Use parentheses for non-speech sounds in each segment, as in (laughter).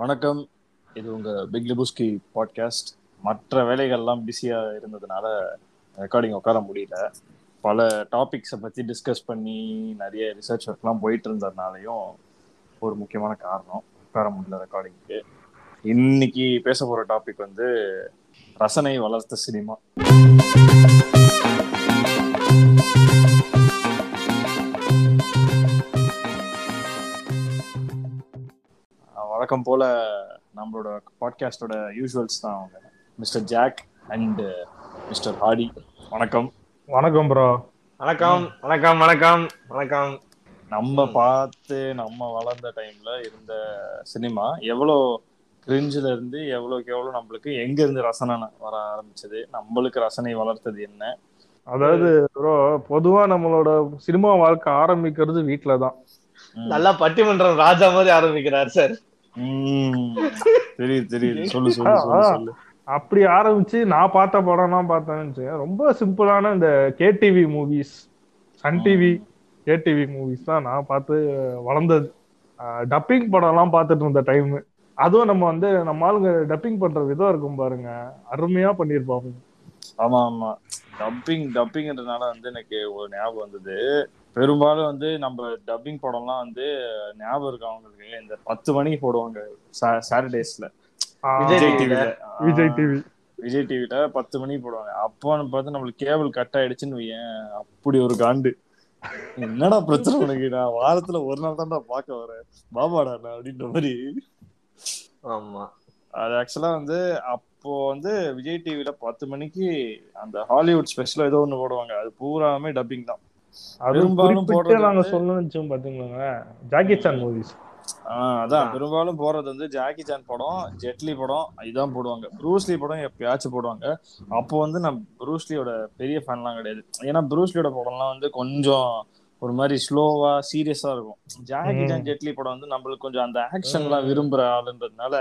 வணக்கம். இது உங்க பிக் லிபுஸ்கி பாட்காஸ்ட் மற்ற வேலைகள்லாம் பிஸியா இருந்ததுனால ரெக்கார்டிங் உட்கார முடியல. பல டாபிக்ஸை பத்தி டிஸ்கஸ் பண்ணி நிறைய ரிசர்ச் ஒர்க்லாம் போயிட்டு இருந்ததுனாலையும் ஒரு முக்கியமான காரணம். உட்கார முடியல ரெக்கார்டிங்க்கு இன்னைக்கு பேச போற டாபிக் வந்து ரசனை வளர்த்த சினிமா. வழக்கம் போல நம்மளோட பாட்காஸ்டோட யூஸ்வல்ஸ் தான் அவங்க. Mister Jack and Mister Hadi வணக்கம். வணக்கம் ப்ரோ வணக்கம் வணக்கம் வணக்கம் வணக்கம். நம்ம பார்த்து நம்ம வளர்ந்த டைம்ல இருந்த சினிமா எவ்வளோ கிரிஞ்சில இருந்து எவ்வளோக்கு எவ்வளோ நம்மளுக்கு எங்க இருந்து ரசனை வர ஆரம்பிச்சது நம்மளுக்கு ரசனை வளர்த்தது என்ன? அதாவது ப்ரோ பொதுவா நம்மளோட சினிமா வாழ்க்கை ஆரம்பிக்கிறது வீட்ல தான். நல்லா பட்டிமன்றம் ராஜா மாதிரி ஆரம்பிக்கிறார் சார் தெரியுது தெரியுது. சொல்லு சொல்லு அப்படி ஆரம்பிச்சு நான் பார்த்த படம்லாம் பார்த்தேன்னு ரொம்ப சிம்பிளான இந்த KTV movies Sun TV KTV movies தான் நான் பார்த்து வளர்ந்தது. டப்பிங் படம்லாம் பார்த்துட்டு இருந்த டைம் அதுவும் நம்ம வந்து நம்ம ஆளுங்க டப்பிங் பண்ற விதம் இருக்கும் பாருங்க. அருமையா பண்ணிருப்பாங்க ஆமா ஆமா. டப்பிங் டப்பிங்ன்றதுனால வந்து எனக்கு ஒரு ஞாபகம் வந்தது. பெரும்பாலும் வந்து நம்ம டப்பிங் படம்லாம் வந்து ஞாபகம் இருக்கு அவங்களுக்கு. இந்த பத்து மணிக்கு போடுவாங்க சாட்டர்டேஸ்ல. விஜய் டிவில விஜய் டிவி விஜய் டிவில பத்து மணிக்கு போடுவாங்க. அப்போ பார்த்து நம்மளுக்கு கேபிள் கட் ஆயிடுச்சுன்னு வையேன். அப்படி ஒரு காண்டு. என்னடா பிரச்சனை உனக்கு? நான் வாரத்துல ஒரு நாள் தான்டா பார்க்க வரேன். பாபாடா நான் அப்படின்ற மாதிரி. ஆமா. அது ஆக்சுவலா வந்து அப்போ வந்து விஜய் டிவில பத்து மணிக்கு அந்த ஹாலிவுட் ஸ்பெஷலா ஏதோ ஒண்ணு போடுவாங்க. அது பூராமே டப்பிங் தான். பெரும்பாலும் போடுறது நாங்க சொல்லணும் பாத்தீங்களா ஜாக்கி சான் மூவிஸ் அதான். பெரும்பாலும் போறது வந்து ஜாக்கி சான் படம் ஜெட்லி படம் இதான் போடுவாங்க. ப்ரூஸ்லி படம் எப்பயாச்சும் போடுவாங்க. அப்போ வந்து நான் ப்ரூஸ்லியோட பெரிய ஃபேன்லாம் கிடையாது. ஏன்னா ப்ரூஸ்லியோட படம்லாம் வந்து கொஞ்சம் ஒரு மாதிரி ஸ்லோவா சீரியஸா இருக்கும். ஜாக்கி சான் ஜெட்லி படம் வந்து நம்மளுக்கு கொஞ்சம் அந்த ஆக்ஷன்லாம் விரும்புற ஆளுன்றதுனால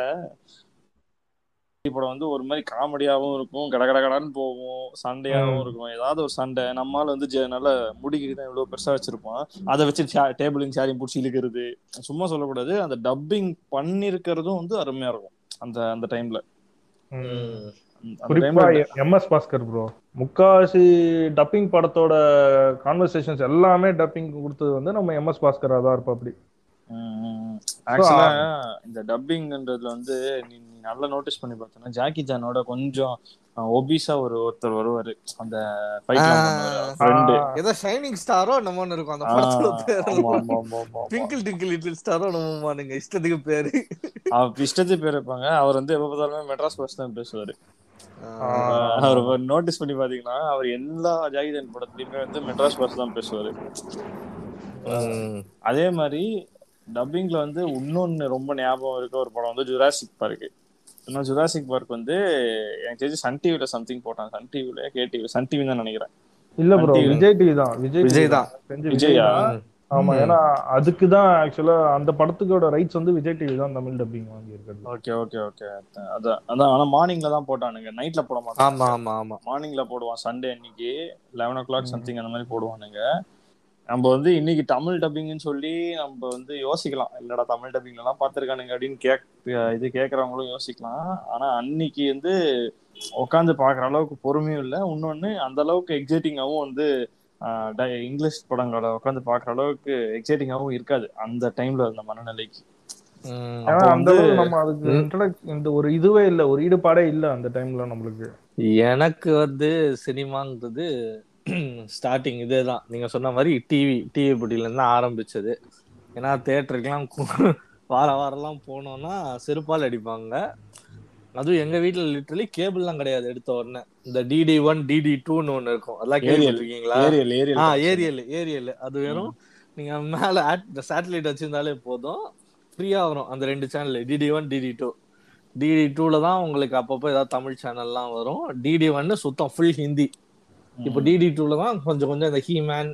படம் வந்து ஒரு மாதிரி காமெடியாவும் இருக்கும் கட கட கடன்னு போகும் சண்டையாவும் இருக்கும். ஏதாவது ஒரு சண்டை நம்மால வந்து நல்ல முடிக்கு தான் இவ்வளவு பெருசா வச்சிருப்பான் அதை வச்சு டேபிளையும் சேரையும் பிடிச்சி இழுக்கிறது. சும்மா சொல்லக்கூடாது அந்த டப்பிங் பண்ணிருக்கிறதும் வந்து அருமையா இருக்கும் அந்த அந்த டைம்ல குறிப்பா டைம்ல எம் எஸ் பாஸ்கர் ப்ரோ முக்காவாசி டப்பிங் படத்தோட கான்வர்சேஷன்ஸ் எல்லாமே டப்பிங் கொடுத்தது வந்து நம்ம எம் எஸ் பாஸ்கரா தான் இருப்போம் அப்படி ஆக்சுவலா இந்த டப்பிங்ன்றதுல வந்து நீ நீ நல்லா நோட்டீஸ் பண்ணி பார்த்தனா ஜாக்கி ஜானோட கொஞ்சம் ஒபிசா ஒரு ஒருத்தர் வருவாரு. அந்த ஃப்ரெண்டு ஏதோ ஷைனிங் ஸ்டாரோ நம்ம ஒண்ணு இருக்கும். அந்த படத்துல பேரு ட்விங்கிள் ட்விங்கிள் லிட்டில் ஸ்டாரோ நம்ம நீங்க. இஷ்டத்துக்கு பேரு. அவர் இஷ்டத்துக்கு பேர் இருப்பாங்க அவர் வந்து எப்ப பார்த்தாலுமே மெட்ராஸ் பஸ் தான் பேசுவாரு. அவர் நோட்டீஸ் பண்ணி பாத்தீங்கன்னா அவர் எல்லா ஜாகி ஜான் படத்துலயுமே வந்து மெட்ராஸ் பஸ் தான் பேசுவாரு. அதே மாதிரி டப்பிங்ல வந்து இன்னொன்னு ரொம்ப ஞாபகம் இருக்க ஒரு படம் வந்து ஜுராசிக் பார்க் இன்னும் ஜுராசிக் பார்க் வந்து எனக்கு தெரிஞ்சு சன் டிவில சம்திங் போட்டான். சன் டிவில கே டிவி சன் டிவி தான் நினைக்கிறேன். இல்ல ப்ரோ. விஜய் டிவி தான். விஜய் விஜய் தான். விஜய் ஆமா. ஏன்னா அதுக்கு தான் ஆக்சுவலா அந்த படத்துக்கோட ரைட்ஸ் வந்து விஜய் டிவி தான் தமிழ் டப்பிங் வாங்கி இருக்கிறது ஓகே ஓகே ஓகே அதான் அதான் ஆனா மார்னிங்ல தான் போட்டானுங்க. நைட்ல போட மாட்டான் ஆமா ஆமா ஆமா. மார்னிங்ல போடுவான். சண்டே அன்னைக்கு லெவன் ஓ கிளாக் சம்திங் அந்த மாதிரி போடுவானுங்க. நம்ம வந்து இன்னைக்கு தமிழ் டப்பிங்னு சொல்லி நம்ம வந்து யோசிக்கலாம். இல்லடா தமிழ் டப்பிங்ல எல்லாம் பார்த்திருக்கானுங்க அப்படின்னு கேக் இது கேக்குறவங்களும் யோசிக்கலாம். ஆனா அன்னைக்கு வந்து உட்காந்து பாக்குற அளவுக்கு பொறுமையும் இல்லை. இன்னொன்னு அந்த அளவுக்கு எக்ஸைட்டிங்காவும் வந்து இங்கிலீஷ் படங்களை உட்காந்து பாக்குற அளவுக்கு எக்ஸைட்டிங்காவும் இருக்காது அந்த டைம்ல இருந்த மனநிலைக்கு. அந்த நம்ம அதுக்கு இந்த ஒரு இதுவே இல்ல. ஒரு ஈடுபாடே இல்ல அந்த டைம்ல நம்மளுக்கு. எனக்கு வந்து சினிமாங்கிறது ஸ்டார்டிங் இதேதான். நீங்க சொன்ன மாதிரி டிவி டிவி போட்டியில இருந்து தான் ஆரம்பிச்சது. ஏன்னா தேட்டருக்குலாம் (laughs) வார வாரம்லாம் போனோம்னா செருப்பால் அடிப்பாங்க. அதுவும் எங்க வீட்டுல லிட்டரலி கேபிள்லாம் கிடையாது எடுத்த உடனே. இந்த டிடி ஒன் டிடி டூன்னு ஒன்னு இருக்கும். அதெல்லாம் கேள்விப்பட்டிருக்கீங்களா ஆ ஏரியல் ஏரியல். அது வெறும் நீங்க மேல சேட்டலைட் வச்சிருந்தாலே போதும். ஃப்ரீயா வரும். அந்த ரெண்டு channel DD one DD two DD டூல தான் உங்களுக்கு அப்பப்போ ஏதாவது தமிழ் சேனல்லாம் வரும். டிடி ஒன்னு சுத்தம் ஃபுல் ஹிந்தி. இப்போ டிடி டூல தான் கொஞ்சம் கொஞ்சம் இந்த ஹீமேன்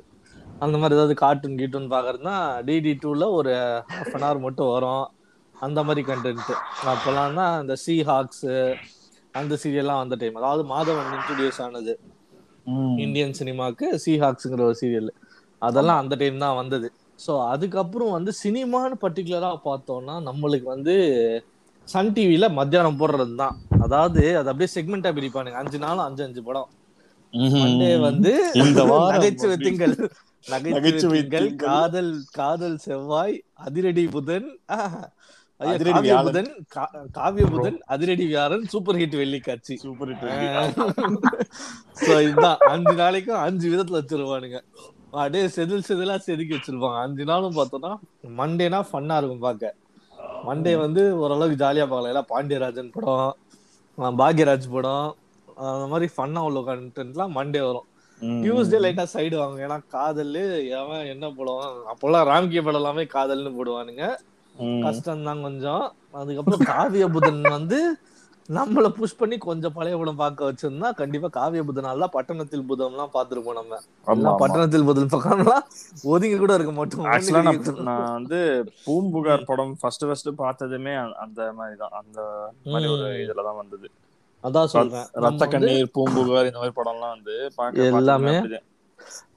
அந்த மாதிரி ஏதாவது கார்ட்டூன் கீட்டூன் பாக்குறதுனா டிடி டூல ஒரு ஹாஃப் அன் ஹவர் மட்டும் வரும். அந்த மாதிரி கண்டென்ட் அப்போல்லாம் தான் இந்த சி ஹாக்ஸ் அந்த சீரியல்லாம் வந்த டைம் அதாவது மாதவன் இன்ட்ரடியூஸ் ஆனது. இந்தியன் சினிமாக்கு சீஹாக்ஸுங்கிற ஒரு சீரியல் அதெல்லாம் அந்த டைம் தான் வந்தது. ஸோ அதுக்கப்புறம் வந்து சினிமான்னு பர்டிகுலரா பார்த்தோம்னா நம்மளுக்கு வந்து சன் டிவில மத்தியானம் போடுறது தான் அதாவது அது அப்படியே செக்மெண்டா பிரிப்பானுங்க. அஞ்சு நாளும் அஞ்சு அஞ்சு படம். வந்து இந்த (laughs) நகைச்சுவை. திங்கள். நகைச்சுவை திங்கள். காதல் காதல் செவ்வாய் அதிரடி புதன். அதிரடி. புதன் கா- காவிய புதன் அதிரடி வியாழன் சூப்பர் ஹிட் வெள்ளி காட்சி சூப்பர் சோ இதுதான். அஞ்சு நாளைக்கும் அஞ்சு விதத்துல வச்சிருவானுங்க. அப்படியே செதில் செதிலா செதுக்கி வச்சிருப்பாங்க. அஞ்சு நாளும் பார்த்தோம்னா மண்டேனா ஃபன்னா இருக்கும் பார்க்க. மண்டே வந்து ஓரளவுக்கு ஜாலியா பார்க்கலாம். எல்லாம் பாண்டியராஜன் படம் பாக்யராஜ் படம் அந்த மாதிரி ஃபன்னா உள்ள கண்டென்ட்லாம் மண்டே வரும். டியூஸ்டே லைட்டா சைடு வாங்க. ஏன்னா காதல் எவன் என்ன படம் அப்போல்லாம் ராம்கி படம் எல்லாமே காதல்னு போடுவானுங்க. கஷ்டம் தான் கொஞ்சம். அதுக்கப்புறம் காவிய புதன் வந்து நம்மள புஷ் பண்ணி கொஞ்சம் பழைய படம் பார்க்க வச்சிருந்தா கண்டிப்பா காவிய புதனால பட்டணத்தில் புதம் எல்லாம் பாத்துருப்போம் நம்ம எல்லாம் பட்டணத்தில் புதன் பக்கம்லாம் ஒதுங்கி கூட இருக்க மாட்டோம். நான் வந்து பூம்புகார் படம் ஃபர்ஸ்ட் ஃபர்ஸ்ட் பார்த்ததுமே அந்த மாதிரி தான் அந்த மாதிரி ஒரு. இதுலதான் வந்தது. அதான் சொல்றேன் ரத்த கண்ணீர் பூம்புகார் இந்த மாதிரி படம்லாம் வந்து எல்லாமே.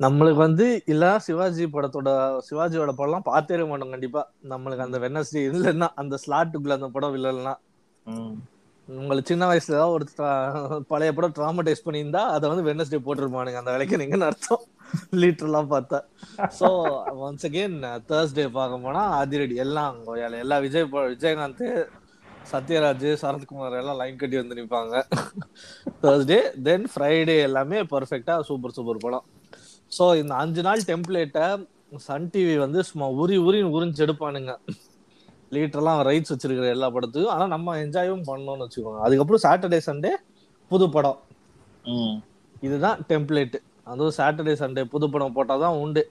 நம்மளுக்கு வந்து இல்ல சிவாஜி படத்தோட சிவாஜியோட படம்லாம் பார்த்தே மாட்டோம் கண்டிப்பா நம்மளுக்கு அந்த வெனஸ்டே இல்லைன்னா அந்த ஸ்லாட்டுக்குள்ள அந்த படம் இல்லைன்னா. உங்களுக்கு சின்ன வயசுல ஏதாவது ஒரு பழைய படம் ட்ராமடைஸ் பண்ணியிருந்தா அதை வந்து வெனஸ்டே போட்டிருப்பானுங்க அந்த வேலைக்கு நீங்கன்னு அர்த்தம் லீட்டர்லாம் பார்த்தா ஸோ ஒன்ஸ் அகெயின் தேர்ஸ்டே பார்க்க போனா அதிரடி எல்லாம். எல்லா விஜய் விஜயகாந்த் சத்யராஜ் சரத்குமார் எல்லாம் லைன் கட்டி வந்து நிப்பாங்க. தேர்ஸ்டே தென் ஃப்ரைடே எல்லாமே பர்ஃபெக்டா சூப்பர் சூப்பர் படம். ஸோ இந்த அஞ்சு நாள் டெம்ப்ளேட்டை சன் டிவி வந்து சும்மா உரி உரின்னு உறிஞ்சு எடுப்பானுங்க. லீட்டர்லாம் ரைட்ஸ் வச்சிருக்கிற எல்லா படத்துக்கும் ஆனா நம்ம என்ஜாயும் பண்ணோம்னு வச்சுக்கோங்க. அதுக்கப்புறம் சாட்டர்டே சண்டே புது படம். இதுதான் டெம்ப்ளேட் அதுவும் சாட்டர்டே சண்டே புது படம் போட்டாதான் உண்டு.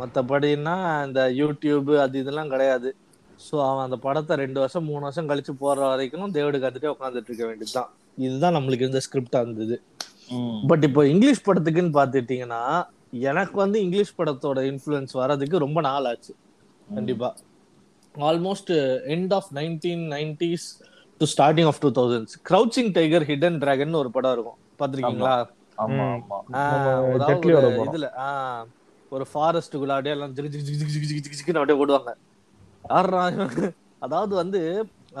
மற்றபடின்னா இந்த யூடியூப் அது இதெல்லாம் கிடையாது. ஸோ அவன் அந்த படத்தை ரெண்டு வருஷம் மூணு வருஷம் கழிச்சு போற வரைக்கும் தேவடு காத்துட்டே உட்காந்துட்டு இருக்க வேண்டியதுதான். இதுதான் நம்மளுக்கு இருந்த ஸ்கிரிப்டா இருந்தது. பட் இப்போ இங்கிலீஷ் படத்துக்குன்னு பார்த்துட்டீங்கன்னா எனக்கு வந்து இங்கிலீஷ் படத்தோட இன்ஃப்ளூயன்ஸ் வர்றதுக்கு ரொம்ப நாள் ஆச்சு. கண்டிப்பா. Almost end of nineteen nineties to starting of two thousands Crouching Tiger Hidden Dragon ஒரு படம் இருக்கும். படம். இதுல ஒரு ஃபாரஸ்ட்டுக்குள்ள அப்படியே எல்லாம் ஜிகு ஜிகு ஜிகு ஜிகு ஜிகு ஜிகு ஜிகுன்னு அப்படியே ஓடுவாங்க? அதாவது வந்து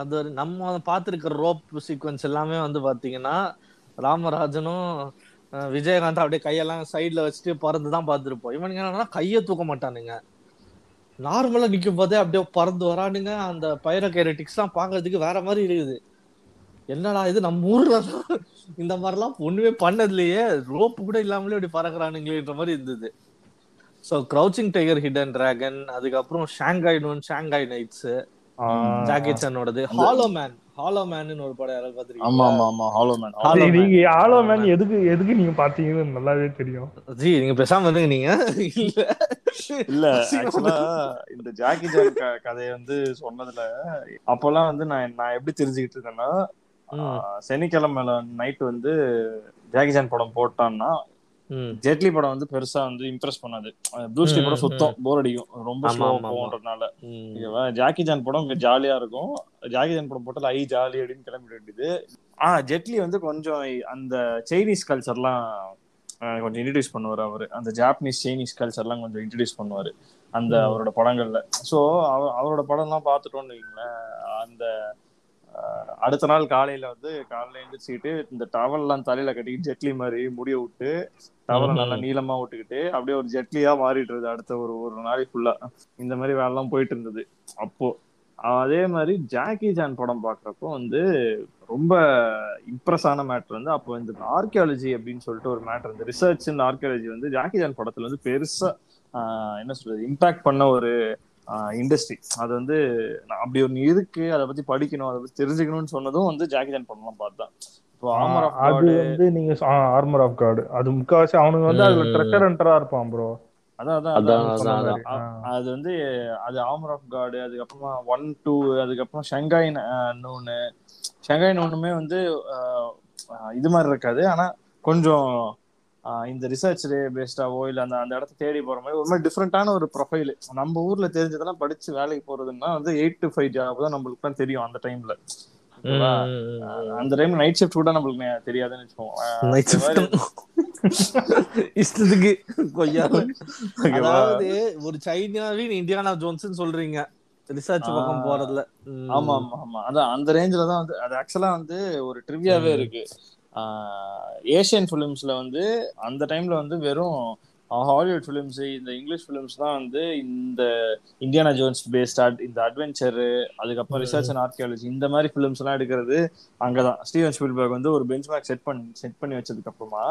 அது ஒரு நம்ம பார்த்துருக்கிற ரோப் சீக்வன்ஸ் எல்லாமே வந்து பார்த்தீங்கன்னா ராமராஜனும் விஜயகாந்த் அப்படியே கையெல்லாம் சைடில் வச்சுட்டு பறந்து தான் பார்த்துருப்போம். இவனுங்க என்னன்னா கையை தூக்க மாட்டானுங்க. நார்மலாக நிற்கும் போதே அப்படியே பறந்து வரானுங்க. அந்த பைரகைரட்டிக்ஸ் எல்லாம் வேற மாதிரி இருக்குது. என்னடா இது நம்ம ஊர்ல இந்த மாதிரிலாம் ஒண்ணுமே பண்ணதுலயே ரோப்பு கூட இல்லாமலே இப்படி பறக்குறானுங்களேன்ற மாதிரி இருந்தது. So Crouching Tiger Hidden Dragon அதுக்கப்புறம் Shanghai Noon Shanghai Knights Jackie சானோடது hollow man hollow man ஒரு படம் யாராவது ஆமா பாத்திருக்கீங்களா ஆமா. ஆமா ஹாலோ மேன் Hollow சரி, Man. நீங்க Hollow மேன் Man. எதுக்கு எதுக்கு நீங்க பாத்தீங்கன்னு நல்லாவே தெரியும். ஜி நீங்க பேசாம இருந்துங்க நீங்க. இல்ல. ஆக்சுவலா (laughs) இந்த ஜாக்கி ஜான் க- கதையை வந்து சொன்னதுல அப்பெல்லாம் வந்து நான் நான் எப்படி தெரிஞ்சுக்கிட்டு இருக்கேன்னா ம், ஆஹ், சனிக்கிழமை நைட் வந்து ஜாக்கி ஜான் படம் போட்டான்னா ஜெட்லி படம் வந்து பெருசா வந்து இம்ப்ரெஸ் பண்ணாது. ப்ரூஸ்லி ம், படம் சுத்தம் போர் அடிக்கும். ரொம்ப ஆமா, ஸ்லோ ஆமா, ஆமா. போன்றதுனால. ம். இங்க ஜாக்கி ஜான் படம் ஜாலியா இருக்கும். ஜாக்கி ஜான் படம் போட்டால ஐ ஜாலி அப்படின்னு கிளம்பிட வேண்டியது. ஆ ஜெட்லி வந்து கொஞ்சம் அந்த சைனீஸ் கல்ச்சர்லாம் கொஞ்சம் இன்ட்ரடியூஸ் பண்ணுவார் அவரு. அந்த ஜாப்பனீஸ் சைனீஸ் கல்ச்சர்லாம் கொஞ்சம் இன்ட்ரடியூஸ் பண்ணுவாரு. அந்த. அவரோட படங்கள்ல. ஸோ அவரோட படம்லாம் பார்த்துட்டோம்னு வைங்களேன் அந்த அடுத்த நாள் காலையில வந்து காலையில எழுந்திரிச்சுக்கிட்டு இந்த டவல்லாம் தலையில கட்டிக்கிட்டு ஜெட்லி மாதிரி முடிய விட்டு டவலை நல்லா. நீளமா விட்டுக்கிட்டு அப்படியே ஒரு ஜெட்லியா மாறிடுறது அடுத்த ஒரு ஒரு நாளைக்கு ஃபுல்லா இந்த மாதிரி வேலைலாம் போயிட்டு இருந்தது அப்போ அதே மாதிரி ஜாக்கி ஜான் படம் பார்க்குறப்போ வந்து ரொம்ப இம்ப்ரெஸ் ஆன மேட்ரு வந்து அப்போ இந்த ஆர்கியாலஜி அப்படின்னு சொல்லிட்டு ஒரு மேட்ரு இந்த ரிசர்ச் இந்த ஆர்கியாலஜி வந்து ஜாக்கி ஜான் படத்துல வந்து பெருசா ஆஹ், என்ன சொல்றது இம்பாக்ட் பண்ண ஒரு இண்டஸ்ட்ரி அது வந்து நான் அப்படி ஒன்று இருக்கு அதை பத்தி படிக்கணும் அதை பத்தி தெரிஞ்சுக்கணும்னு சொன்னதும் வந்து ஜாக்கி ஜான் படம்லாம் பார்த்தேன் இப்போ ஆமர் ஆஃப் அது வந்து நீங்க ஆர்மர் ஆஃப் காடு அது முக்காவாசி அவனுங்க வந்து அதுல. ட்ரெஷர் ஹண்டரா இருப்பான் ப்ரோ. அது வந்து அது ஆமர் ஆஃப் காடு அதுக்கப்புறமா ஒன் டூ அதுக்கப்புறம் ஷங்காய் நோனு ஷங்காய் நோனுமே வந்து இது மாதிரி இருக்காது. ஆனா கொஞ்சம் இந்த ரிசர்ச் பேஸ்டாவோ இல்ல அந்த அந்த இடத்த தேடி போற மாதிரி ஒரு மாதிரி டிஃப்ரெண்டான ஒரு ப்ரொஃபைல் நம்ம ஊர்ல தெரிஞ்சதெல்லாம் படிச்சு வேலைக்கு போறதுன்னா வந்து எயிட் டு ஃபைவ் ஜாப் தான் நம்மளுக்கு தான் தெரியும் அந்த டைம்ல. அந்த டைம் நைட் ஷிஃப்ட் கூட நம்மளுக்கு தெரியாதுன்னு வச்சுக்கோங்க (laughs) shift. (laughs) இஷ்டத்துக்கு கொய்யா அதாவது ஒரு சைனாவின் இந்தியானா ஜோன்ஸ் சொல்றீங்க ரிசர்ச் பக்கம். போறதுல. ஆமா ஆமா ஆமா அதான் அந்த ரேஞ்சில தான் வந்து அது ஆக்சுவலா வந்து ஒரு ட்ரிவியாவே. இருக்கு ஏஷியன் ஃபிலிம்ஸ்ல வந்து அந்த டைம்ல வந்து வெறும் ஹாலிவுட் ஃபிலிம்ஸ் இந்த இங்கிலீஷ் ஃபிலிம்ஸ் தான் வந்து இந்த இந்தியானா ஜோன்ஸ் பேஸ்ட் இந்த அட்வென்ச்சர் அதுக்கப்புறம். ரிசர்ச் அண்ட் ஆர்கியாலஜி இந்த மாதிரி ஃபிலிம்ஸ் எல்லாம் எடுக்கிறது அங்கதான். ஸ்டீவன் ஸ்பீல்பர்க் வந்து ஒரு பெஞ்ச் மார்க் செட் பண்ணி செட் பண்ணி வச்சதுக்கு அப்புறமா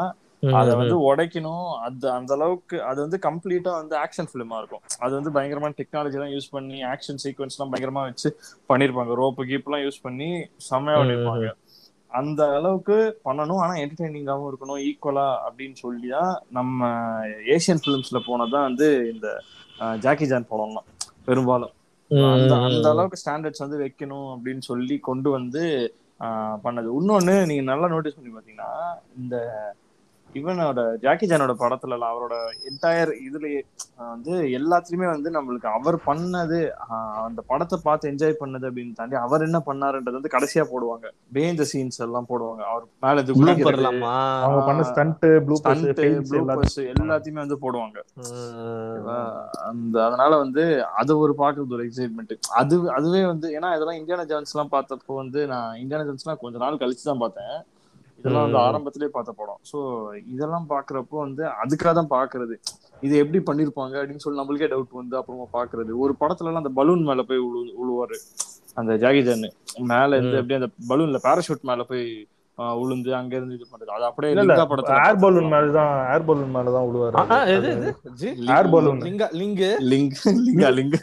அதை. வந்து உடைக்கணும். அது அந்த அளவுக்கு அது வந்து கம்ப்ளீட்டா வந்து ஆக்ஷன் ஃபிலிமா இருக்கும். அது வந்து பயங்கரமான டெக்னாலஜி எல்லாம் யூஸ் பண்ணி ஆக்ஷன் சீக்வன்ஸ் எல்லாம் பயங்கரமா வச்சு பண்ணிருப்பாங்க. ரோப்பு கீப் எல்லாம் யூஸ் பண்ணி செம்மையா பண்ணிருப்பாங்க. அந்த அளவுக்கு பண்ணணும். ஆனா என்டர்டைனிங்காவும் இருக்கணும். ஈக்குவலா அப்படின்னு சொல்லி தான் நம்ம ஏசியன் பிலிம்ஸ்ல போனதுதான் வந்து இந்த ஜாக்கி ஜான் படம்லாம். பெரும்பாலும். அந்த அந்த அளவுக்கு ஸ்டாண்டர்ட்ஸ் வந்து வைக்கணும் அப்படின்னு சொல்லி கொண்டு வந்து பண்ணது. இன்னொன்னு நீங்க நல்லா நோட்டீஸ் பண்ணி பாத்தீங்கன்னா இந்த இவனோட ஜாக்கி ஜானோட படத்துல அவரோட என்டையர் இதுலயே வந்து எல்லாத்துலயுமே வந்து நம்மளுக்கு அவர் பண்ணது ஆஹ், அந்த படத்தை பார்த்து என்ஜாய் பண்ணது அப்படின்னு தாண்டி அவர் என்ன பண்ணாருன்றது வந்து கடைசியா போடுவாங்க. பேந்த சீன்ஸ் எல்லாம் போடுவாங்க. அவர் மேல இது அவங்க பண்ண ஸ்டண்ட் ப்ளூ எல்லாத்தையுமே வந்து போடுவாங்க. ஆஹ் அந்த அதனால வந்து அது ஒரு பார்க்கறது ஒரு எக்ஸைட்மெண்ட் அது அதுவே வந்து ஏன்னா இதெல்லாம் இந்தியானா ஜான்ஸ் எல்லாம் பார்த்தப்போ வந்து நான் இந்தியானா ஜான்ஸ்லாம் கொஞ்ச நாள் கழிச்சு தான் பார்த்தேன். இதெல்லாம் வந்து. ஆரம்பத்திலே பார்த்த படம். சோ இதெல்லாம் பாக்குறப்போ வந்து அதுக்காக தான் பாக்குறது இது எப்படி பண்ணிருப்பாங்க அப்படின்னு சொல்லி நம்மளுக்கே டவுட் வந்து அப்புறமா பாக்குறது ஒரு படத்துல எல்லாம் அந்த பலூன் மேல போய் உழு உழுவாரு. அந்த ஜாகி ஜான் மேல இருந்து. அப்படியே அந்த பலூன்ல பேராஷூட் மேல போய் உளுந்து அங்க இருந்து இது பண்றது. அது அப்படியே லிங்கா படத்துல ஏர் பலூன் மேல தான் ஏர் பலூன் மேல தான் விழுவாரு எது எது? ஜி ஏர் பலூன் லிங்க லிங்கு. லிங் லிங்கா லிங்க.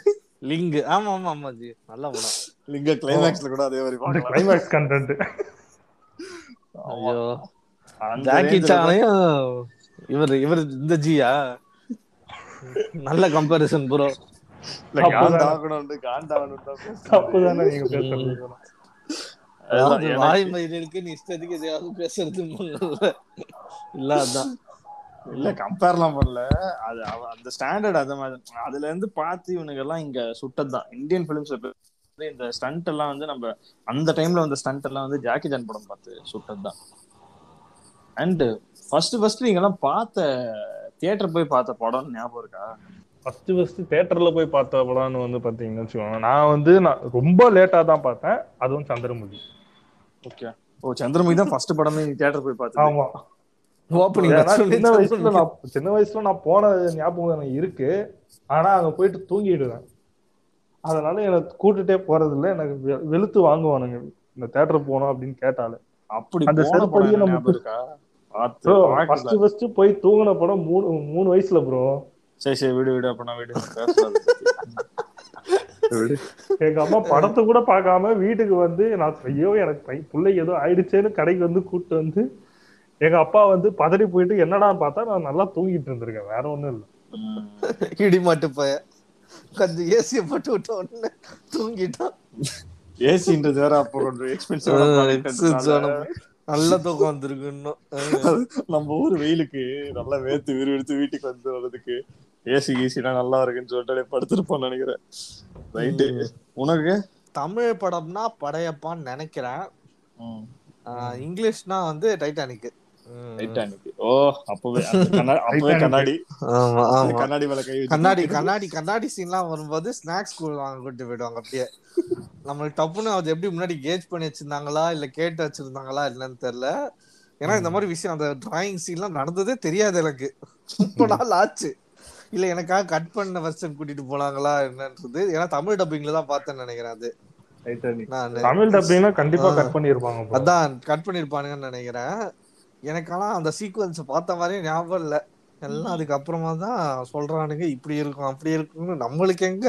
லிங்கு. ஆமா ஆமா ஆமா ஜி. நல்ல படம். லிங்க கிளைமேக்ஸ்ல கூட அதே மாதிரி. கிளைமேக்ஸ் கண்டென்ட் ஜாக்கி சானையும் இவர் இவர் இந்த ஜியா நல்ல கம்பாரிசன் ப்ரோ இல்ல, தப்பு தானே. காண்டாகணும்னு, காண்டாகணும்னு தான் பேசுறது. தப்பு தானே நீங்க பேசுறது அதுதான் எனக்கு- வாய் மயிர் இருக்கு நீ இஷ்டத்துக்கு எதையாவது பேசுறது இல்ல. இல்ல அதான். இல்ல கம்பேர்லாம் பண்ணல. அது அவ- அந்த ஸ்டாண்டர்ட் அந்த மாதிரி. அதுல இருந்து பார்த்து இவனுங்க எல்லாம் இங்க சுட்டதுதான். இந்தியன் பிலிம்ஸ்ல இந்த ஸ்டண்ட் எல்லாம் வந்து நம்ம அந்த டைம்ல வந்த ஸ்டண்ட் எல்லாம் வந்து ஜாக்கி ஜான் படம் பார்த்து சுட்டதுதான். அண்ட் ஃபர்ஸ்ட் ஃபர்ஸ்ட் நீங்க எல்லாம் பார்த்த தியேட்டர் போய் பார்த்த படம் ஞாபகம் இருக்கா? ஃபர்ஸ்ட் ஃபர்ஸ்ட் தியேட்டர்ல போய் பார்த்த படம்னு வந்து பாத்தீங்கன்னு வச்சுக்கோங்க நான் வந்து நான் ரொம்ப லேட்டா தான் பார்த்தேன். அதுவும் சந்திரமுகி. ஓகே ஓ சந்திரமுகி தான் ஃபர்ஸ்ட் படமே தியேட்டர் போய் பார்த்தது. ஆமா. சின்ன வயசுல நான் சின்ன வயசுல நான் போன ஞாபகம் எனக்கு இருக்கு. ஆனா அங்க போயிட்டு தூங்கிடுவேன். அதனால எனக்கு கூட்டுட்டே போறது இல்ல எனக்கு வெ- வெளுத்து வாங்குவானுங்க. இந்த தேட்டர் போனோம் அப்படின்னு கேட்டாலே. அப்படி அந்த செருப்படியை இருக்கா? பார்க்கல. ஃபர்ஸ்ட் ஃபர்ஸ்ட் போய் தூங்கின படம் மூணு மூணு வயசுல ப்ரோ சரி சரி விடு விடு அப்ப நான் விடு. எங்க அம்மா படத்தை கூட பார்க்காம வீட்டுக்கு வந்து நான் ஐயோ எனக்கு பை பிள்ளை ஏதோ ஆயிடுச்சேன்னு கடைக்கு வந்து கூப்பிட்டு வந்து எங்க அப்பா வந்து பதறி போயிட்டு என்னடா பார்த்தா நான் நல்லா தூங்கிட்டு இருந்திருக்கேன். வேற ஒண்ணும் இல்ல. ம். இடி மாட்டு போய கொஞ்சம் ஏசிய போட்டு விட்ட உடனே தூங்கிட்டான். ஏசின்றது வேற அப்போ கொஞ்சம் எக்ஸ்பென்சிவ் நல்ல தூக்கம் வந்திருக்கு இன்னும். நம்ம ஊர் வெயிலுக்கு நல்லா வேத்து விறுவிறுத்து வீட்டுக்கு வந்து வர்றதுக்கு ஏசி ஈசினா நல்லா இருக்குன்னு சொல்லிட்டு படுத்திருப்போம்னு நினைக்கிறேன். ரைட்டு உனக்கு? தமிழ் படம்னா படையப்பான்னு நினைக்கிறேன். இங்கிலீஷ்னா வந்து டைட்டானிக் (laughs) கண்ணாடி. கண்ணாடி கண்ணாடி சீன்லாம் வரும்போது ஸ்நாக்ஸ் வாங்க கூட்டு போயிடுவாங்க அப்படியே. நம்மளுக்கு டப்புன்னு அது எப்படி முன்னாடி கேஜ் பண்ணி வச்சிருந்தாங்களா இல்ல கேட்டு வச்சிருந்தாங்களா என்னன்னு தெரியல. ஏன்னா இந்த மாதிரி விஷயம் அந்த டிராயிங் சீன்லாம் நடந்ததே தெரியாது எனக்கு. ரொம்ப நாள் ஆச்சு. இல்ல எனக்காக கட் பண்ண வெர்ஷன் கூட்டிட்டு போனாங்களா என்னன்றது. ஏன்னா தமிழ் டப்பிங்ல தான் பார்த்தேன்னு நினைக்கிறேன் அது. தமிழ் டப்பிங்னா கண்டிப்பா. கட் பண்ணிருப்பாங்க. அதான் கட் பண்ணிருப்பானுங்கன்னு நினைக்கிறேன். எனக்கான அந்த சீக்வன்ஸ் பார்த்த மாதிரியே ஞாபகம் இல்ல. எல்லாம் அதுக்கப்புறமா தான் சொல்றானுங்க இப்படி இருக்கும் அப்படி இருக்கும்னு நம்மளுக்கு எங்க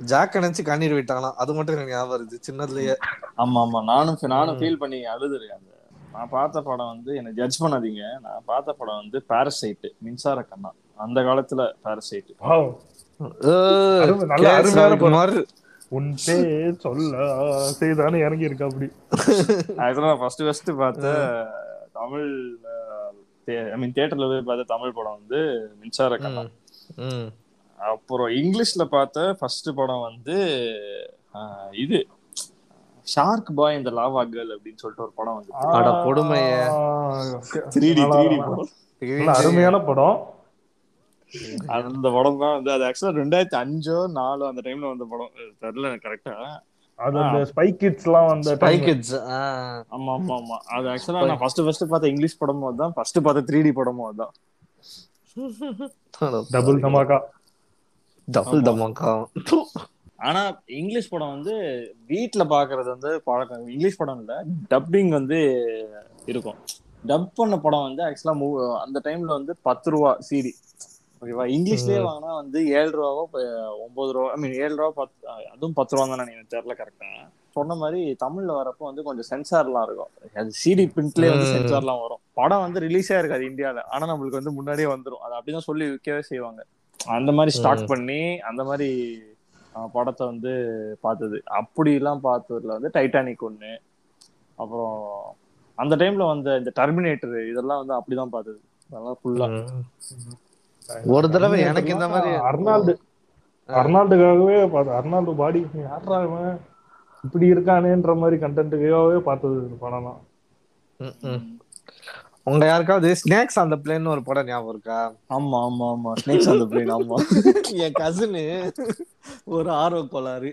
ஜாக்க நினைச்சு கண்ணீர் விட்டாங்களாம் அது மட்டும் எனக்கு ஞாபகம் வருது சின்னதுலயே. ஆமா ஆமா. நானும் நானும். ஃபீல் பண்ணி அழுதுருக்கேன் அந்த நான் பார்த்த படம் வந்து என்ன ஜட்ஜ் பண்ணாதீங்க. நான் பார்த்த படம் வந்து பாரசைட் மின்சார கண்ணா. அந்த காலத்துல பாரசைட். உன் பேர் சொல்ல செய்தானே இறங்கி இருக்கா அப்படி ஆக்சுவலா நான் ஃபர்ஸ்ட் ஃபர்ஸ்ட் பார்த்த தமிழ் ஐ மீன் தியேட்டர்ல போய் பார்த்த தமிழ் படம் வந்து மின்சார கண்ணா. ம், ம். அப்புறம் இங்கிலீஷ்ல பார்த்த ஃபர்ஸ்ட் படம் வந்து இது ஷார்க் பாய் இந்த லாவா கேர்ள் அப்படின்னு சொல்லிட்டு ஒரு படம் வந்து. அட கொடுமையே. த்ரீ டி த்ரீ டி நல்ல அருமையான படம். அந்த படம் தான் வந்து அது ஆக்சுவலா ரெண்டாயிரத்தி அஞ்சோ நாலோ அந்த டைம்ல வந்த படம். தெரியல எனக்கு கரெக்டா அது அந்த ஸ்பை கிட்ஸ் எல்லாம் வந்த ஸ்பை time. கிட்ஸ் ஆமா ஆமா ஆமா. அது ஆக்சுவலா நான் ஃபர்ஸ்ட் ஃபர்ஸ்ட் பார்த்த இங்கிலீஷ் படமும் அதான். ஃபர்ஸ்ட் பார்த்த த்ரீ டி படமும் அதான். டபுள் தமாக்கா டபுள் தமாக்கா ஆனா இங்கிலீஷ் படம் வந்து வீட்ல பாக்குறது வந்து பழக்கம். இங்கிலீஷ் படம் இல்ல டப்பிங் வந்து இருக்கும். டப் பண்ண படம் வந்து ஆக்சுவலா அந்த டைம்ல வந்து பத்து ரூபா சிடி ஓகேவா? இங்கிலீஷ்லயே. வாங்கினா வந்து ஏழு ரூபாவோ ஒன்பது ரூபா ஐ மீன் ஏழு ரூபா பத்து அதுவும் பத்து ரூபா தான் எனக்கு தெரியல கரெக்டா சொன்ன மாதிரி தமிழ்ல வரப்போ வந்து கொஞ்சம் சென்சார்லாம் இருக்கும். அது சிடி பிரிண்ட்லயே வந்து. சென்சார்லாம் வரும். படம் வந்து ரிலீஸே இருக்காது இந்தியால. ஆனா நம்மளுக்கு வந்து முன்னாடியே வந்துரும். அது அப்படிதான் சொல்லி விற்கவே செய்வாங்க. அந்த மாதிரி ஸ்டாக் ம். பண்ணி அந்த மாதிரி படத்தை வந்து பார்த்தது. அப்படிலாம் பார்த்ததுல வந்து டைட்டானிக் ஒண்ணு. அப்புறம் அந்த டைம்ல வந்த இந்த டெர்மினேட்டர் இதெல்லாம் வந்து அப்படிதான் பார்த்தது. அதெல்லாம் ஃபுல்லா ஒரு தடவை எனக்கு இந்த மாதிரி அர்னால்டு. அர்னால்டுக்காகவே அர்னால்டு பாடி யாரா இவன்? இப்படி இருக்கானேன்ற மாதிரி கண்டென்ட்டுக்காகவே பார்த்தது இந்த படம்லாம். உங்க யாருக்காவது ஸ்நாக்ஸ் அந்த பிளேன் ஒரு படம் ஞாபகம் இருக்கா? ஆமா ஆமா ஆமா. ஸ்னேக்ஸ் அந்த பிளேன் ஆமா. என் கசினு ஒரு ஆர்வ கோளாறு.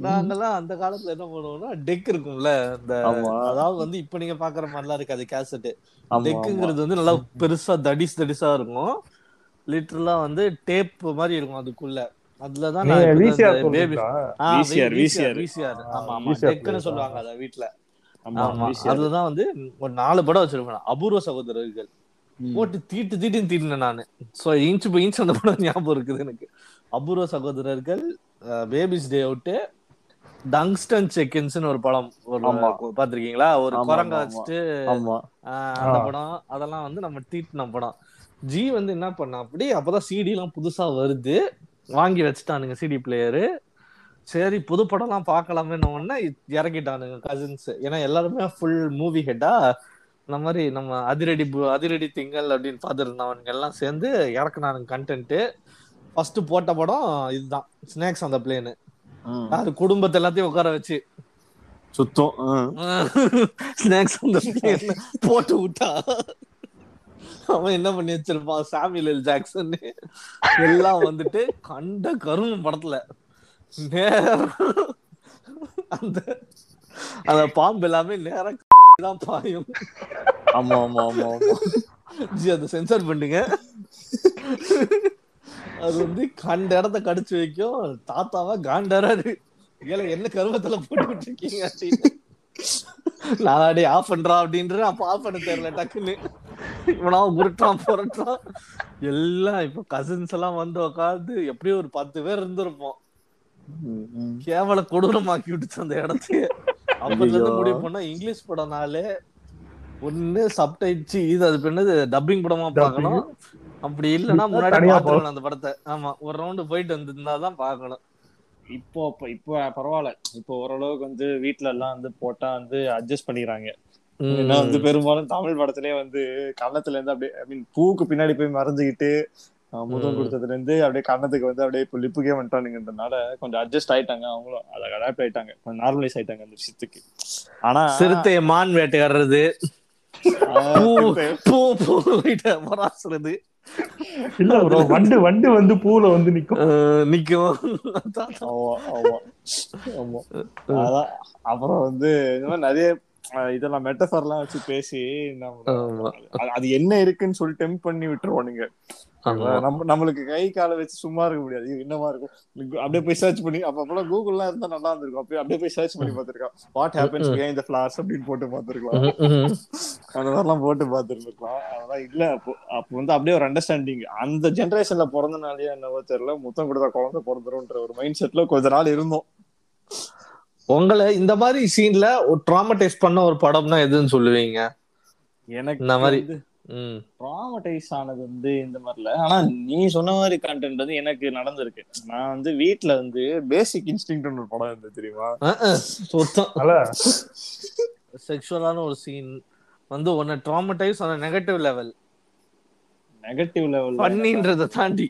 நாங்கெல்லாம் அந்த காலத்துல என்ன பண்ணுவோம்னா டெக் இருக்கும்ல இந்த ஆமா. அதாவது வந்து இப்ப நீங்க பாக்குற மாதிரிலாம் இருக்காது கேசட். டெக்குங்கிறது வந்து நல்லா பெருசா தடிஸ் தடிசா இருக்கும். லிட்டரலா வந்து டேப் மாதிரி இருக்கும் அதுக்குள்ள. அதுலதான். சொல்லுவாங்க அத வீட்ல. ஆமா ஆமா VCR. அதுலதான் வந்து ஒரு நாலு படம் வச்சிருப்பேன் அபூர்வ சகோதரர்கள். போட்டு தீட்டு தீட்டுன்னு தீட்டினேன் நானு. சோ இன்ச் பை இன்ச் அந்த படம் ஞாபகம் இருக்குது எனக்கு. Apoorva Sagodharargal Baby's Day Out tungsten செகண்ட்ஸ்னு ஒரு படம். பாத்திருக்கீங்களா ஒரு குரங்க வச்சுட்டு அந்த. படம். அதெல்லாம் வந்து நம்ம தீட்டின படம். ஜி வந்து என்ன பண்ணா அப்படி அப்பதான் சிடி எல்லாம் புதுசா வருது. வாங்கி வச்சுட்டானுங்க சிடி பிளேயரு சரி புது படம்லாம் பார்க்கலாமே உடனே இறக்கிட்டானுங்க கசின்ஸ் ஏன்னா எல்லாருமே ஃபுல் மூவி ஹெட்டா இந்த மாதிரி நம்ம அதிரடி அதிரடி திங்கள் அப்படின்னு பார்த்துருந்தவனுங்க எல்லாம் சேர்ந்து இறக்குனானுங்க கண்டென்ட் ஃபர்ஸ்ட் போட்ட படம் இதுதான் ஸ்நாக்ஸ் அந்த பிளேனு. அது குடும்பத்தை எல்லாத்தையும் உட்கார வச்சு. சுத்தம். ஸ்நாக்ஸ் அந்த பிளேன் போட்டு விட்டா. அவன் என்ன பண்ணி வச்சிருப்பான்? சாமியல் எல் ஜாக்சன். எல்லாம் வந்துட்டு கண்ட கரும் படத்துல. நேரா அந்த அந்த பாம்பு எல்லாமே நேரா தான் பாயும். ஆமா ஆமா ஆமா ஆமா. ஜி அதை சென்சார் பண்ணுங்க. அது வந்து கண்ட இடத்த கடிச்சு வைக்கும். தாத்தாவா காண்டாராரு ஏல என்ன கருவத்துல போட்டு இருக்கீங்க? அப்படின்னு. நான் அடி ஆஃப் பண்றா அப்படின்ற அப்ப ஆஃப் பண்ண தெரியல டக்குன்னு. இவனா உருட்டான் புரட்டான் எல்லாம் இப்ப கசின்ஸ் எல்லாம் வந்து உட்காந்து எப்படியும் ஒரு பத்து பேர் இருந்திருப்போம். கேவல கொடூரமாக்கி விட்டுச்சு அந்த இடத்தையே. அப்பத்துல இருந்து. முடிவு பண்ணா இங்கிலீஷ் படம்னாலே ஒண்ணு சப்டைட்ஸ் இது அது என்னது டப்பிங் படமா பார்க்கணும். அப்படி இல்லைன்னா இல்ல, முன்னாடி பாத்துருவேன் அந்த படத்தை. ஆமா ஒரு ரவுண்டு போயிட்டு வந்திருந்தாதான் பார்க்கணும். இப்போ இப்ப- பரவாயில்ல இப்போ ஓரளவுக்கு வந்து வீட்ல எல்லாம் வந்து போட்டா வந்து அட்ஜஸ்ட் பண்ணிக்கிறாங்க ஏன்னா வந்து பெரும்பாலும் தமிழ் படத்திலே வந்து கன்னத்துல இருந்து அப்படியே ஐ மீன் பூக்கு பின்னாடி போய் மறைஞ்சுக்கிட்டு அஹ், முகம் ம். கொடுத்ததுல இருந்து அப்படியே கன்னத்துக்கு வந்து அப்படியே இப்போ லிப்புக்கே வந்துட்டானுங்கன்றனால கொஞ்சம் அட்ஜஸ்ட் ஆயிட்டாங்க அவங்களும் அதை அடாப்ட் ஆயிட்டாங்க கொஞ்சம் நார்மலைஸ் ஆயிட்டாங்க அந்த விஷயத்துக்கு ஆனா சிறுத்தைய மான் வேட்டையாடுறது பூ பூ பூ இல்ல ப்ரோ வண்டு வண்டு வந்து பூல வந்து நிக்கும். நிக்கும். ஆமா ஆமா. ஆமா. அதான் அப்புறம் வந்து இந்த மாதிரி நிறைய இதெல்லாம் மெட்டஃபர்லாம் வச்சு பேசி அது- என்ன இருக்குன்னு சொல்லி டெம்ப் பண்ணி விட்டுருவோம் நீங்க. நம்ம நம்மளுக்கு கை காலை வச்சு சும்மா இருக்க முடியாது. இது என்னவா இருக்கும்? அப்படியே போய் சர்ச் பண்ணி அப்ப அப்பெல்லாம் கூகுள்லாம் இருந்தா நல்லா இருந்திருக்கும். அப்படியே அப்படியே போய் சர்ச் பண்ணி பார்த்திருக்கோம் what happens behind the floors அப்படின்னு போட்டு பார்த்திருக்கலாம். அந்த மாதிரிலாம் போட்டு பார்த்திருந்துருக்கலாம். அதெல்லாம் இல்ல அப்போ அப்போ வந்து அப்படியே ஒரு அண்டர்ஸ்டாண்டிங் அந்த ஜெனரேஷன்ல பிறந்தனாலயே என்னவோ தெரியல. முத்தம் கொடுத்தா குழந்தை பிறந்துரும்ன்ற ஒரு மைண்ட் செட்ல கொஞ்ச நாள் இருந்தோம். உங்களை இந்த மாதிரி சீன்ல ஒரு ட்ராமடைஸ் பண்ண ஒரு படம்னா எதுன்னு சொல்லுவீங்க? எனக்கு இந்த மாதிரி. ட்ராமடைஸ் ஆனது வந்து இந்த மாதிரில. ஆனா நீ சொன்ன மாதிரி கண்டென்ட் வந்து எனக்கு நடந்திருக்கு. நான் வந்து வீட்ல வந்து பேசிக் இன்ஸ்டிங்க்ட் ஒரு படம் இருந்தது தெரியுமா? செக்ஷுவலான ஒரு சீன் வந்து ஒன்னு ட்ராமடைஸ் ஆன நெகட்டிவ் லெவல் நெகட்டிவ் லெவல் பண்ணின்றத தாண்டி.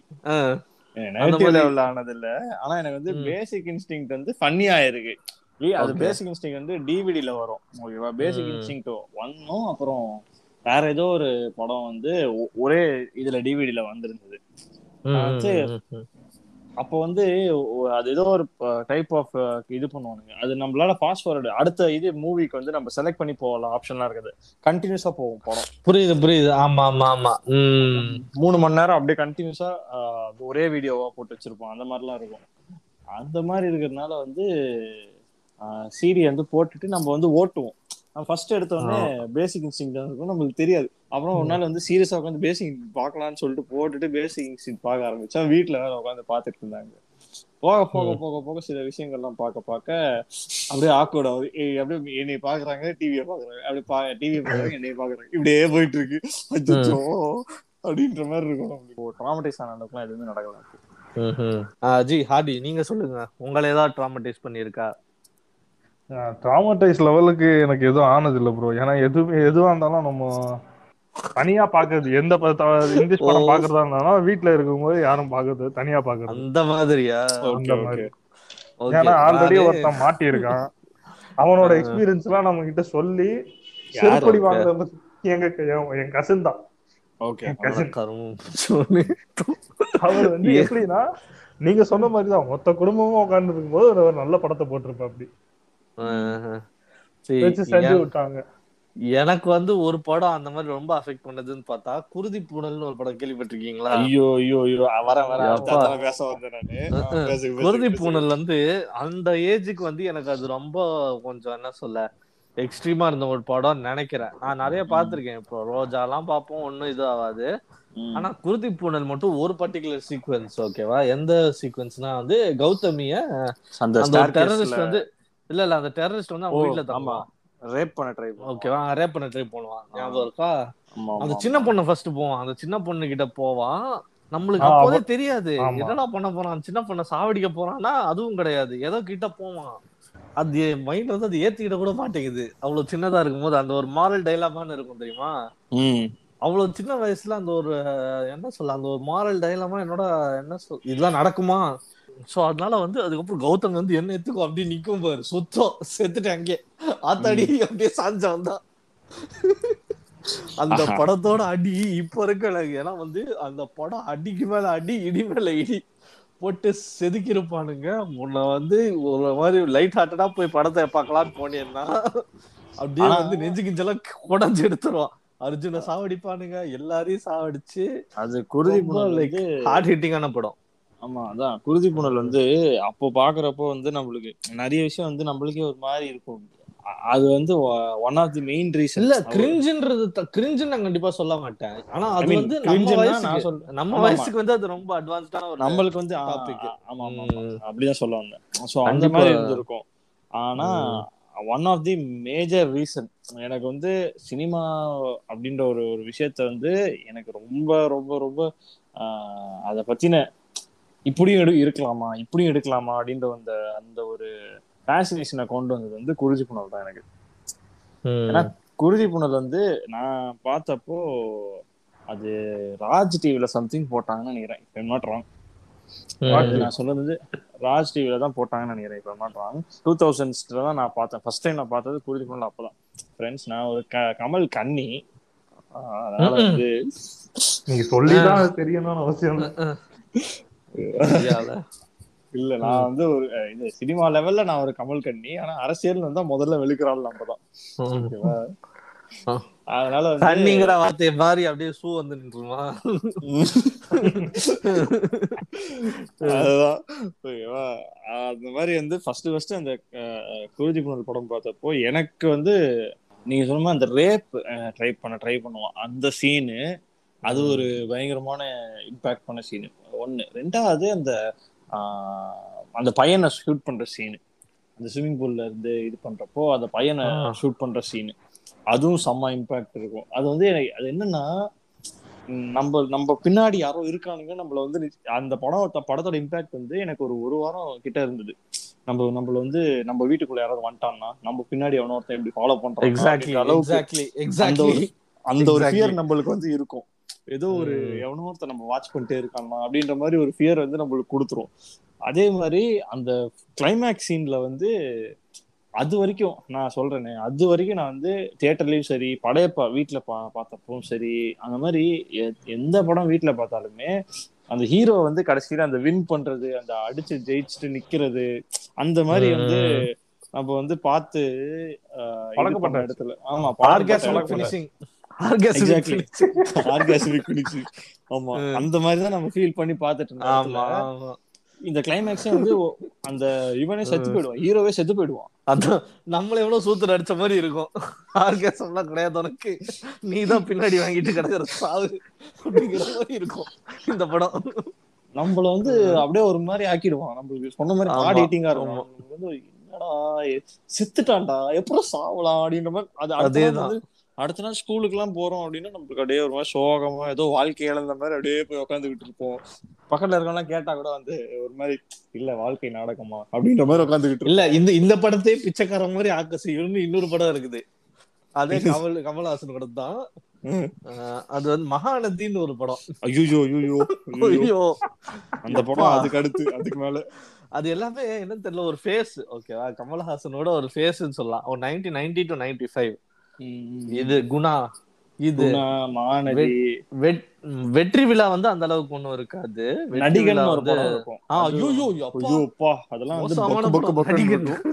நெகட்டிவ் லெவல்ல ஆனது இல்ல ஆனா எனக்கு வந்து. பேசிக் இன்ஸ்டிங் வந்து ஃபன்னியா இருக்கு ஏய், அது. பேசிக் இன்ஸ்டிங் வந்து டிவிடில வரும். ஓகேவா? பேசிக். இன்ஸ்டிங் ஒன்னும் அப்புறம் வேற ஏதோ ஒரு படம் வந்து ஒரே இதுல டிவிடில வந்திருந்தது. அப்போ வந்து அது ஏதோ ஒரு டைப் ஆஃப் இது பண்ணுவானுங்க. அது நம்மளால ஃபாஸ்ட் ஃபார்வர்டு அடுத்த இது மூவிக்கு வந்து நம்ம செலக்ட் பண்ணி போகலாம். ஆப்ஷன்லாம் இருக்குது. கண்டினியூஸா போகும் படம். புரியுது புரியுது. ஆமா ஆமா ஆமா. மூணு மணி நேரம் அப்படியே கண்டினியூஸா ஒரே வீடியோவா போட்டு வச்சிருப்போம். அந்த மாதிரிலாம் இருக்கும். அந்த மாதிரி இருக்கிறதுனால வந்து சீரி வந்து போட்டுட்டு நம்ம வந்து ஓட்டுவோம். ஃபர்ஸ்ட் எடுத்த உடனே பேசிக் இன்ஸ்டிங் இருக்கும். நம்மளுக்கு தெரியாது. அப்புறம் ஒரு நாள் வந்து சீரியஸா உட்காந்து பேசிக் பார்க்கலாம்னு சொல்லிட்டு போட்டுட்டு பேசிக் இன்ஸ்டிங் பார்க்க ஆரம்பிச்சா வீட்டுல வேற உட்காந்து பார்த்துட்டு இருந்தாங்க. போக போக போக போக சில விஷயங்கள்லாம் பார்க்க பார்க்க அப்படியே ஆக்கோட அப்படியே என்னை பாக்குறாங்க டிவியை பாக்குறாங்க அப்படியே பா டிவியை பாக்குறாங்க என்னைய பாக்குறாங்க இப்படியே போயிட்டு இருக்கு அச்சோ அப்படின்ற மாதிரி இருக்கும் நம்மளுக்கு. ட்ராமடைஸ் ஆன அளவுக்குலாம் எதுவுமே நடக்கல. ம்ஹும். ஆ, ஜி ஹாடி நீங்க சொல்லுங்க. உங்களை ஏதாவது ட்ராமடைஸ் பண்ணியிருக்கா? ட்ராமடைஸ் லெவலுக்கு எனக்கு எதுவும் ஆனது இல்ல ப்ரோ ஏன்னா எதுவுமே எதுவா இருந்தாலும் நம்ம தனியா பாக்குறது எந்த இங்கிலீஷ் படம். பாக்குறதா இருந்தாலும் வீட்ல இருக்கும்போது யாரும் பாக்குறது தனியா பாக்குறது அந்த மாதிரியா ஓகே அந்த மாதிரி. ஏன்னா ஆல்ரெடி ஒருத்தன் மாட்டி இருக்கான் அவனோட. எக்ஸ்பீரியன்ஸ் எல்லாம் நம்ம கிட்ட சொல்லி செருப்படி? வாங்குறது எங்க என் கசின் தான். அவர் வந்து எப்படின்னா நீங்க சொன்ன மாதிரி தான் மொத்த குடும்பமும் உட்கார்ந்து இருக்கும்போது ஒரு நல்ல படத்தை போட்டிருப்ப அப்படி விட்டாங்க. எனக்கு வந்து ஒரு படம் அந்த மாதிரி ரொம்ப அஃபெக்ட் பண்ணதுன்னு பார்த்தா குருதி பூனல்னு ஒரு படம் கேள்விப்பட்டிருக்கீங்களா? ஐயோ ஐயோ ஐயோ. வர வர. பேச வந்தேன் குருதி. பூனல் வந்து அந்த ஏஜுக்கு வந்து எனக்கு அது ரொம்ப கொஞ்சம் என்ன சொல்ல எக்ஸ்ட்ரீமா இருந்த ஒரு படம் நினைக்கிறேன். நான் நிறைய பார்த்திருக்கேன். இப்போ ரோஜாலாம் பார்ப்போம் ஒன்றும் இது ஆகாது. ஆனா குருதி பூனல் மட்டும் ஒரு பர்டிகுலர் சீக்வன்ஸ் ஓகேவா எந்த சீக்வன்ஸ்னா வந்து கௌதமிய அந்த டெரரிஸ்ட் வந்து இல்ல இல்ல அந்த டெரரிஸ்ட் வந்து அவங்க வீட்ல ஆமா. தங்குவான் ரேப் பண்ண ட்ரை ஓகேவா ரேப் பண்ண ட்ரை பண்ணுவான் ஞாபகம் இருக்கா? அந்த சின்ன பொண்ணு ஃபர்ஸ்ட் போவான். அந்த சின்ன பொண்ணு கிட்ட போவான். நம்மளுக்கு அப்போதே தெரியாது. என்னடா பண்ண போறான்? சின்ன பொண்ணை சாவடிக்க போறான்னா அதுவும் கிடையாது. ஏதோ கிட்ட போவான். அது மைண்ட் வந்து அது ஏத்துக்கிட்ட கூட மாட்டேங்குது. அவ்வளவு சின்னதா இருக்கும்போது அந்த ஒரு மாரல் டைலாமான்னு இருக்கும் தெரியுமா? அவ்வளவு சின்ன வயசுல அந்த ஒரு என்ன சொல்ல அந்த ஒரு மாரல் டைலாமா என்னோட என்ன சொல் இதெல்லாம் நடக்குமா? சோ அதனால வந்து அதுக்கப்புறம் கௌதம் வந்து என்ன எத்துக்கும் அப்படி நிக்கும் பாரு. சுத்தம். செத்துட்டேன் அங்கே. ஆத்தாடி அப்படியே சாஞ்சா வந்தா அந்த. படத்தோட அடி இப்ப இருக்க ஏன்னா வந்து அந்த படம் அடிக்கு மேல அடி இடி மேல இடி போட்டு செதுக்கிருப்பானுங்க முன்ன வந்து ஒரு மாதிரி லைட் ஹார்ட்டடா போய் படத்தை பார்க்கலாம்னு போனேன்னா அப்படியே வந்து நெஞ்சு கிஞ்செல்லாம் குடஞ்சு எடுத்துருவான். அர்ஜுனை சாவடிப்பானுங்க. எல்லாரையும் சாவடிச்சு அது குருதி வந்து ஹார்ட் ஹிட்டிங்கான படம். ஆமா அதான் குருதி புனல் வந்து அப்போ பாக்குறப்போ வந்து நம்மளுக்கு நிறைய விஷயம் வந்து நம்மளுக்கே ஒரு மாதிரி இருக்கும் அது வந்து one of the main reason இல்ல கிரிஞ்சுன்றது கிரிஞ்சுன்னு நான் கண்டிப்பா சொல்ல மாட்டேன் ஆனா அது வந்து நம்ம வயசுக்கு. நம்ம. வயசுக்கு வந்து அது ரொம்ப அட்வான்ஸ்டான ஒரு நம்மளுக்கு வந்து. ஆ, ஆமா ஆமா. அப்படிதான் சொல்ல வந்தேன் சோ அந்த. மாதிரி இருந்திருக்கும் ஆனா one of the major reason எனக்கு வந்து சினிமா அப்படின்ற ஒரு ஒரு விஷயத்த வந்து எனக்கு ரொம்ப ரொம்ப ரொம்ப ஆஹ், அத பத்தின இப்படியும் எடு இருக்கலாமா? இப்படியும் எடுக்கலாமா? அப்படின்ற அந்த அந்த ஒரு ஃபேசினேஷனை கொண்டு வந்தது வந்து குருஜி புனல் தான் எனக்கு. ஏன்னா குருதி புனல் வந்து நான் பார்த்தப்போ அது ராஜ் டிவில சம்திங் போட்டாங்கன்னு நினைக்கிறேன். இப்போ நாட் ராங் ம். நான் சொன்னது வந்து ராஜ் டிவில தான் போட்டாங்கன்னு நினைக்கிறேன். இப்போ நாட் ராங் டூ தௌசண்ட்ஸ்ல தான் நான் பார்த்தேன். ஃபர்ஸ்ட் டைம் நான் பார்த்தது குருதி புனல் அப்பதான். ஃப்ரெண்ட்ஸ் நான் ஒரு க- கமல் கன்னி. அதனால வந்து நீங்க சொல்லிதான் தெரியணும்னு அவசியம் இல்லை. (laughs) இல்ல நான் வந்து ஒரு இது சினிமா லெவல்ல நான் ஒரு கமல் கன்னி ஆனா அரசியல் வந்தா முதல்ல வெளுக்கிறாள் நம்ம தான். அதனால தண்ணிங்கிற வார்த்தையை மாறி அப்படியே ஷூ வந்து நின்றுமா? (laughs) அதுதான். ஓகேவா? அந்த மாதிரி வந்து ஃபர்ஸ்ட் ஃபர்ஸ்ட் அந்த குருதி புனல் படம் பார்த்தப்போ எனக்கு வந்து நீங்க சொன்ன அந்த ரேப் ட்ரை பண்ண ட்ரை பண்ணுவோம் அந்த சீனு அது ஒரு பயங்கரமான இம்பாக்ட் பண்ண சீனு ஒண்ணு. ரெண்டாவது அந்த அந்த பையனை ஷூட் பண்ற சீனு அந்த ஸ்விம்மிங் பூல்ல இருந்து இது பண்றப்போ அந்த பையனை. ஷூட் பண்ற சீனு அதுவும் செம்ம இம்பாக்ட் இருக்கும். அது வந்து அது என்னன்னா நம்ம நம்ம பின்னாடி யாரோ இருக்கானுங்க நம்மள வந்து அந்த படம் படத்தோட இம்பாக்ட் வந்து எனக்கு ஒரு ஒரு வாரம் கிட்ட இருந்தது. நம்ம நம்மள வந்து நம்ம வீட்டுக்குள்ள யாராவது வந்துட்டான்னா நம்ம பின்னாடி எவனோ ஒருத்தன் எப்படி ஃபாலோ பண்றான். எக்ஸாக்ட்லி எக்ஸாக்ட்லி அந்த எக்ஸாக்ட்லி ஒரு அந்த ஒரு Exactly. ஃபியர் நம்மளுக்கு வந்து இருக்கும். ஏதோ ஒரு. எவனோ ஒருத்தன் நம்ம வாட்ச் பண்ணிட்டே இருக்கானா அப்படின்ற மாதிரி ஒரு ஃபியர் வந்து நம்மளுக்கு கொடுத்துரும். அதே மாதிரி அந்த கிளைமேக்ஸ் சீன்ல வந்து அது வரைக்கும் நான் சொல்றேனே அது வரைக்கும் நான் வந்து தியேட்டர்லயும் சரி படையப்பா வீட்டுல பா பார்த்தப்பவும் சரி அந்த மாதிரி எந்த படம் வீட்டுல பார்த்தாலுமே அந்த ஹீரோ வந்து கடைசியில அந்த வின் பண்றது அந்த அடிச்சு ஜெயிச்சுட்டு நிக்கிறது அந்த மாதிரி வந்து நம்ம வந்து பார்த்து பழக்கப்பட்ட இடத்துல. ஆமா ஆர்காஸ்மிக் ஆமா. அந்த மாதிரி தான் நம்ம ஃபீல் பண்ணி பார்த்துட்டு ஆமா இந்த கிளைமேக்ஸே வந்து அந்த இவனே செத்து போயிடுவான். ஹீரோவே செத்து போயிடுவான். அதான். நம்மள எவ்வளவு சூத்துல அடிச்ச மாதிரி இருக்கும். ஆர்காசம்லாம் கிடையாது உனக்கு. நீ தான் பின்னாடி வாங்கிட்டு கிடக்குற சாவு அப்படிங்கிற மாதிரி இருக்கும் இந்த படம். நம்மள வந்து அப்படியே ஒரு மாதிரி ஆக்கிடுவான். நம்மளுக்கு சொன்ன மாதிரி ஹார்ட் ஈட்டிங்கா இருக்கும். என்னடா செத்துட்டான்டா. எப்பறம் சாவலாம் அப்படின்ற மாதிரி. அது அதேதான். அடுத்த நாள் ஸ்கூலுக்கு எல்லாம் போறோம் அப்படின்னா நம்மளுக்கு அப்படியே ஒரு மாதிரி சோகமா ஏதோ வாழ்க்கை இழந்த மாதிரி அப்படியே போய் உட்காந்துக்கிட்டு இருப்போம். பக்கத்துல இருக்கவங்க கேட்டா கூட வந்து ஒரு மாதிரி இல்ல வாழ்க்கை நாடகமா? அப்படின்ற மாதிரி உட்காந்துக்கிட்டு இல்ல இந்த இந்த படத்தையே பிச்சைக்கார மாதிரி ஆக்க செய்யணும்னு இன்னொரு படம் இருக்குது. அதே (laughs) கமல் கமல்ஹாசன் படம் தான் அது வந்து மகாநதின்னு ஒரு படம். ஐயோ ஐயோ ஐயோ அந்த படம் அதுக்கு அடுத்து அதுக்கு மேல. அது எல்லாமே என்னன்னு தெரியல ஒரு ஃபேஸ் ஓகேவா கமல்ஹாசனோட ஒரு ஃபேஸ்ன்னு சொல்லலாம். ஒரு nineteen ninety to ninety five இது குணா இது வெற்றி விழா வந்து அந்த அளவுக்கு ஒண்ணும் இருக்காது நடிகன் விழா ஒரு வந்து- படம் இருக்கும் ஆ, அது- ஐயோ, அப்பா. ஐயோ, அப்பா, அதெல்லாம் வந்து மோசமான பக்கு பக்கு படம். பக்குன்னு நடிகன். இருக்கும்.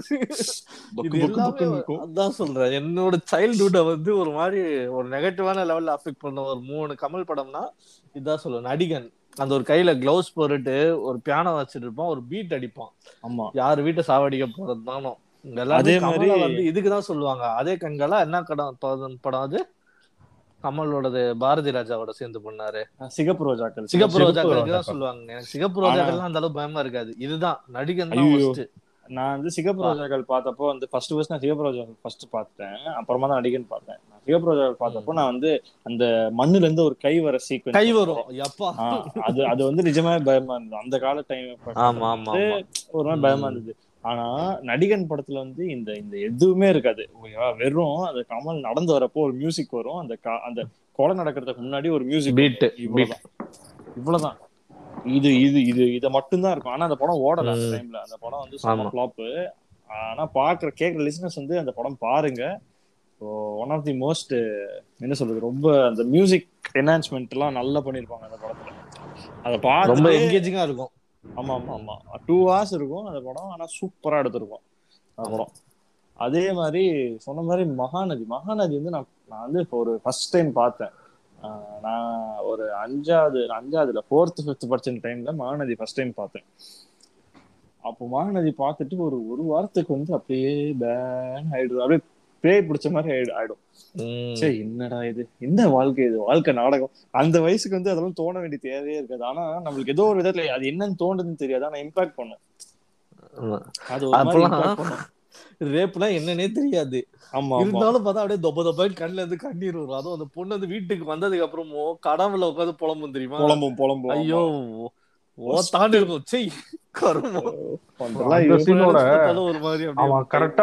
பக்கு இது பக்கு எல்லாமே பக்குன்னு இருக்கும். அதான் சொல்றேன் என்னோட சைல்ட்ஹுட்ட வந்து ஒரு மாதிரி ஒரு நெகட்டிவான லெவல்ல அஃபெக்ட் பண்ண ஒரு மூணு கமல் படம்னா இதான் சொல்லுவேன் நடிகன் அந்த ஒரு கையில கிளவுஸ் போட்டுட்டு ஒரு பியானோ வச்சிட்டு இருப்பான் ஒரு பீட் அடிப்பான் ஆமா யார் வீட்டை சாவடிக்க போறது தானோ அதே மாதிரி- வந்து இதுக்குதான் சொல்லுவாங்க. அதே கண்களா என்ன படம் படம் அது? கமலோடது பாரதி ராஜாவோட சேர்ந்து பண்ணாரு. சிகப்பு ரோஜாக்கள். சிகப்பு ரோஜாக்களுக்கு ரோஜாக்கள். தான் சொல்லுவாங்க. எனக்கு சிகப்பு ரோஜாக்கள்லாம் அந்த அளவுக்கு பயமா இருக்காது. இதுதான். நடிகன் தான். நான் வந்து சிகப்பு ரோஜாக்கள் பார்த்தப்போ வந்து ஃபர்ஸ்ட் ஃபர்ஸ்ட் நான் சிகப்பு ரோஜாக்கள் ஃபர்ஸ்ட் பார்த்தேன். அப்புறமா தான் நடிகன் பார்த்தேன். நான் சிகப்பு ரோஜாக்கள் பார்த்தப்போ நான் வந்து அந்த மண்ணுல இருந்து ஒரு கை வர சீக்வன்ஸ் கை வரும். எப்பா. அது அது வந்து நிஜமாவே பயமா இருந்தது. அந்த கால டைம் ஒரு மாதிரி பயமா இருந்தது. ஆனா நடிகன் படத்துல வந்து இந்த இந்த எதுவுமே இருக்காது. வெறும் அந்த கமல் நடந்து வரப்போ ஒரு மியூசிக் வரும். அந்த அந்த கொலை நடக்கிறதுக்கு முன்னாடி ஒரு மியூசிக் Beat, இவ்வளவுதான். இவ்வளவுதான். இது இது இது இத மட்டும்தான் இருக்கும். ஆனா அந்த படம் ஓடல அந்த. டைம்ல அந்த படம் வந்து செம ஆமா. ஃபிளாப் ஆனா பாக்குற கேக்குற லிசனர்ஸ் வந்து அந்த படம் பாருங்க. ஒன் ஆஃப் தி மோஸ்ட் என்ன சொல்றது ரொம்ப அந்த மியூசிக் என்ஹான்ஸ்மெண்ட் எல்லாம் நல்லா பண்ணிருப்பாங்க அந்த படத்துல. அத ரொம்ப பார்த்து என்கேஜிங்கா இருக்கும். ஆமா ஆமா ஆமா. டூ ஹவர்ஸ் இருக்கும் அந்த படம் ஆனா சூப்பரா எடுத்திருக்கும் அந்த படம். அதே மாதிரி சொன்ன மாதிரி மகாநதி மகாநதி வந்து நான் நான் வந்து இப்போ ஒரு ஃபர்ஸ்ட் டைம் பார்த்தேன். நான் ஒரு அஞ்சாவது அஞ்சாவதுல ஃபோர்த் ஃபிஃப்த் படிச்ச டைம்ல மகாநதி ஃபர்ஸ்ட் டைம் பார்த்தேன். அப்போ மகாநதி பார்த்துட்டு ஒரு ஒரு வாரத்துக்கு வந்து அப்படியே பேன் ஆயிடுது. அப்படியே பேய் பிடிச்ச மாதிரி ஆயிடு ஆயிடும். உம். சே என்னடா இது? என்ன வாழ்க்கை இது? வாழ்க்கை நாடகம். அந்த வயசுக்கு வந்து அதெல்லாம் தோண வேண்டிய தேவையே இருக்காது. ஆனா நம்மளுக்கு ஏதோ ஒரு விதத்துல அது என்னன்னு தோணுதுன்னு தெரியாது. ஆனா இம்பாக்ட் பண்ணும். ரேப்னா என்னன்னே தெரியாது. ஆமா ஆமா. இருந்தாலும் பார்த்தா அப்படியே தொப்ப தொப்பன்னு கண்ணுல இருந்து கண்ணீர் வரும். அதுவும் அந்த பொண்ணு வந்து வீட்டுக்கு வந்ததுக்கு அப்புறமும் கடவுள உட்காந்து புலம்பும் தெரியுமா? புலம்பும் புலம்பும். ஐயோ.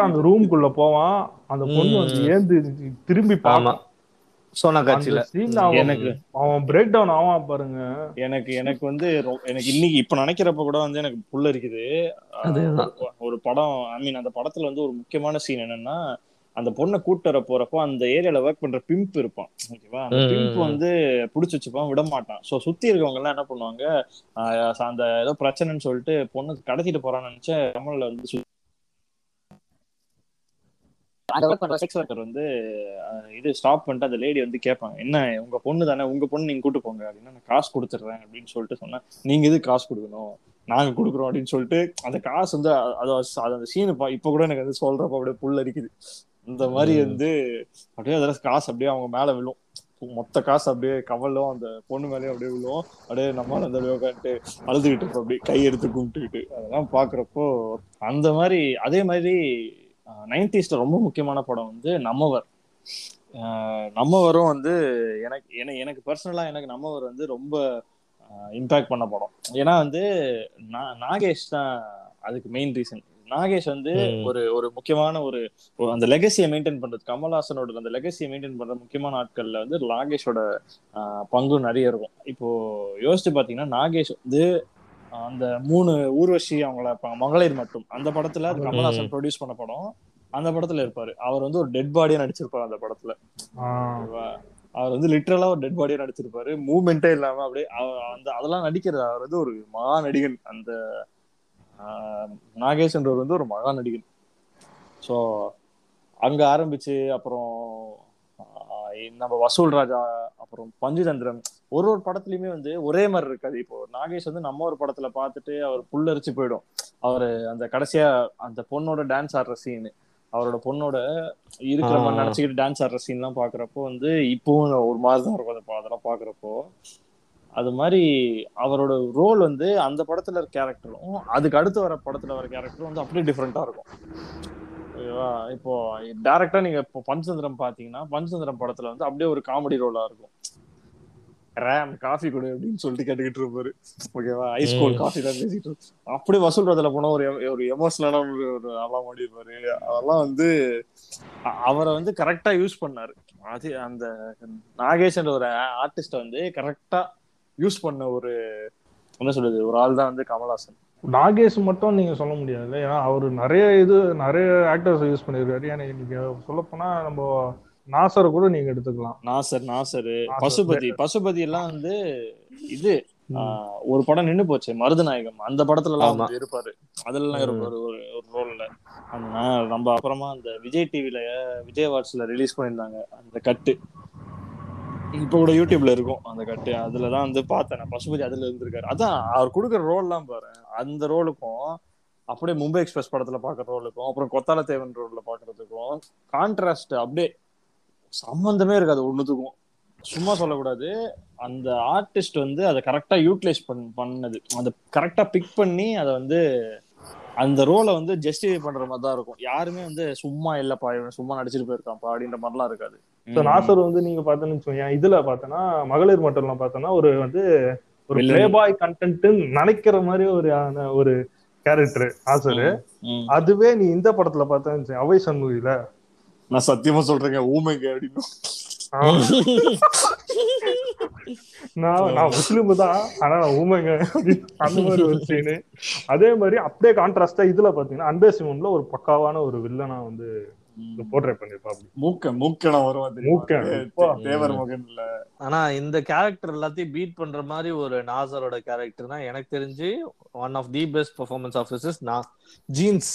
அந்த ரூம்குள்ள போவான். அந்த பொண்ணு வந்து. ஏந்து திரும்பி பார்க்கும். சோனா காட்சியில. எனக்கு. அவன் பிரேக் டவுன் ஆவான் பாருங்க. எனக்கு எனக்கு வந்து எனக்கு இன்னைக்கு இப்ப நினைக்கிறப்ப கூட வந்து எனக்கு புல்ல இருக்குது ஒரு படம் ஐ மீன் அந்த படத்துல வந்து ஒரு முக்கியமான சீன் என்னன்னா அந்த பொண்ணை கூட்டு வர போறப்போ அந்த ஏரியால ஒர்க் பண்ற பிம்ப் இருப்பான். ஓகேவா? அந்த பிம்ப். வந்து புடிச்சு வச்சுப்பான் விட மாட்டான் சோ சுத்தி இருக்கவங்க எல்லாம் என்ன பண்ணுவாங்க அந்த ஏதோ பிரச்சனைன்னு சொல்லிட்டு பொண்ணு கடத்திட்டு போறான்னு நினைச்ச கமல்ல வந்து செக்ஸ் ஒர்க்கர் வந்து இது ஸ்டாப் பண்ணிட்டு அந்த லேடி வந்து கேட்பாங்க என்ன உங்க பொண்ணு தானே? உங்க பொண்ணு நீங்க கூட்டு போங்க அப்படின்னா நான் காசு கொடுத்துட்றேன் அப்படின்னு சொல்லிட்டு சொன்னா நீங்க எது காசு கொடுக்கணும்? நாங்க கொடுக்குறோம் அப்படின்னு சொல்லிட்டு அந்த காசு வந்து அது அந்த சீனு இப்ப கூட எனக்கு வந்து சொல்றப்ப அப்படியே புல் அரிக்குது இந்த மாதிரி. வந்து அப்படியே அதெல்லாம் காசு அப்படியே அவங்க மேல விழும். மொத்த காசு அப்படியே கவலும் அந்த பொண்ணு மேலயும் அப்படியே விழும் அப்படியே நம்மளால அந்த உட்காந்துட்டு அழுதுகிட்டு இருப்போம் அப்படியே கை எடுத்து கும்பிட்டுக்கிட்டு. அதெல்லாம் பாக்குறப்போ அந்த மாதிரி அதே மாதிரி நைன்டிஸ்ல ரொம்ப முக்கியமான படம் வந்து நம்மவர். நம்மவரும் வந்து எனக்கு எனக்கு எனக்கு பர்சனலா எனக்கு நம்மவர் வந்து ரொம்ப இம்பாக்ட் பண்ண படம். ஏன்னா வந்து நாகேஷ் தான் அதுக்கு மெயின் ரீசன் நாகேஷ் வந்து. ஒரு ஒரு முக்கியமான ஒரு அந்த லெகசியை மெயின்டைன் பண்றது கமல்ஹாசனோட அந்த லெகசியை மெயின்டைன் பண்ற முக்கியமான ஆட்கள்ல வந்து நாகேஷோட ஆஹ், பங்கும் நிறைய இருக்கும். இப்போ யோசிச்சு பாத்தீங்கன்னா நாகேஷ் வந்து அந்த மூணு ஊர்வசி அவங்கள மகளிர் மட்டும். அந்த படத்துல அது கமல்ஹாசன் ப்ரொடியூஸ் பண்ண படம் அந்த படத்துல இருப்பாரு. அவர் வந்து ஒரு டெட் பாடியா நடிச்சிருப்பாரு அந்த படத்துல? அவர் வந்து லிட்டரலா ஒரு டெட் பாடியா நடிச்சிருப்பாரு. மூவ்மெண்டே இல்லாம அப்படியே அந்த அதெல்லாம் நடிக்கிறது அவர் வந்து ஒரு மகா நடிகன் அந்த நாகேஷ்ன்றவர் வந்து ஒரு மகா நடிகன். ஸோ அங்க ஆரம்பிச்சு அப்புறம் நம்ம வசூல் ராஜா அப்புறம் பஞ்சதந்திரம் ஒரு ஒரு படத்துலயுமே வந்து ஒரே மாதிரி இருக்காது. இப்போ நாகேஷ் வந்து நம்ம ஒரு படத்துல பார்த்துட்டு அவர் புல்லரிச்சு போயிடும். அவரு அந்த கடைசியா அந்த பொண்ணோட டான்ஸ் ஆடுற சீன் அவரோட பொண்ணோட இருக்கிற மாதிரி. நினைச்சுக்கிட்டு டான்ஸ் ஆடுற சீன் எல்லாம் பாக்குறப்போ வந்து இப்பவும் ஒரு மாதிரி தான் இருக்கும். அதை- அதெல்லாம் பாக்குறப்போ அது மாதிரி அவரோட ரோல் வந்து அந்த படத்துல இருக்க கேரக்டரும் அதுக்கு அடுத்து வர படத்துல வர கேரக்டரும் வந்து அப்படியே டிஃப்ரெண்டா இருக்கும். ஓகேவா? இப்போ டைரக்டா நீங்க இப்போ பஞ்சதந்திரம் பாத்தீங்கன்னா பஞ்சதந்திரம் படத்துல வந்து அப்படியே ஒரு காமெடி ரோலா இருக்கும். ரேம் காஃபி கொடு அப்படின்னு சொல்லிட்டு கேட்டுக்கிட்டு இருப்பாரு. ஓகேவா? ஐஸ் கோல்ட் காஃபி தான் பேசிட்டு இருப்பாரு. அப்படியே வசூல் ரதல போனா ஒரு ஒரு எமோஷனலான ஒரு ஒரு ஆளா மாடி இருப்பாரு அதெல்லாம் வந்து அவரை வந்து கரெக்டா யூஸ் பண்ணாரு. அது அந்த நாகேஷ்ன்ற ஒரு ஆர்டிஸ்ட வந்து கரெக்டா யூஸ் பண்ண ஒரு என்ன சொல்றது ஒரு ஆள் தான் வந்து கமல்ஹாசன். நாகேஷ் மட்டும் நீங்க சொல்ல முடியாது ஏன்னா அவர் நிறைய இது நிறைய ஆக்டர்ஸ் யூஸ் பண்ணிருக்காரு. ஏன்னா நீங்க சொல்ல போனா நம்ம நாசரை கூட நீங்க எடுத்துக்கலாம். நாசர் நாசர். பசுபதி. பசுபதி எல்லாம் வந்து இது ஆஹ், ஒரு படம் நின்னு போச்சு. மருதநாயகம். அந்த படத்துல எல்லாம் இருப்பாரு. அதுல எல்லாம் இருப்பாரு ஒரு ஒரு ரோல்ல நம்ம அப்புறமா அந்த விஜய் டிவில விஜய் வாட்ஸ்ல ரிலீஸ் பண்ணியிருந்தாங்க. அந்த கட்டு. இப்ப கூட யூடியூப்ல இருக்கும் அந்த கட்டு. அதுலதான் வந்து பார்த்தேன். நான் பசுபதி அதுல இருந்திருக்காரு. அதான் அவர் கொடுக்குற ரோல் எல்லாம் பாரு. அந்த ரோலுக்கும் அப்படியே மும்பை எக்ஸ்பிரஸ் படத்துல பாக்குற ரோலுக்கும் அப்புறம் கொத்தால தேவன் ரோல்ல பாக்குறதுக்கும் கான்ட்ராஸ்ட் அப்படியே சம்பந்தமே இருக்காது ஒண்ணுத்துக்கும். சும்மா சொல்லக்கூடாது. அந்த ஆர்டிஸ்ட் வந்து அதை கரெக்டா யூட்டிலைஸ் பண் பண்ணது. அதை கரெக்டா பிக் பண்ணி அதை வந்து அந்த ரோலை வந்து ஜஸ்டிஃபை பண்ற மாதிரி தான் இருக்கும். யாருமே வந்து சும்மா இல்லப்பா இவன் சும்மா நடிச்சிட்டு போயிருக்கான்ப்பா அப்படின்ற மாதிரிலாம் இருக்காது. So, நாசர் வந்து நீங்க பார்த்தோன்னு வச்சுக்கோங்க இதுல பார்த்தோன்னா மகளிர் மட்டும்லாம் பார்த்தோன்னா ஒரு வந்து ஒரு Villain. பிளே பாய் கண்டென்ட் நினைக்கிற மாதிரி ஒரு ஒரு கேரக்டர் நாசர். அதுவே நீ இந்த படத்துல பார்த்தேன்னு அவை சண்முகில நான் சத்தியமா சொல்றேங்க ஊமைங்க அப்படின்னு. நான் நான் முஸ்லீம் தான் ஆனா நான் ஊமைங்க. அந்த மாதிரி ஒரு சீனு அதே மாதிரி அப்படியே கான்ட்ராஸ்டா இதுல பாத்தீங்கன்னா அன்பே சிவம்ல ஒரு பக்காவான ஒரு வில்லனா வந்து போர்ட்ரேட் மூக்க மூக்கன. தேவர் மகன் இல்ல ஆனா இந்த கேரக்டர் எல்லாத்தையும் பீட் பண்ற மாதிரி ஒரு நாசரோட கேரக்டர் தான் எனக்கு தெரிஞ்சு one of the best performance offices நான் ஜீன்ஸ்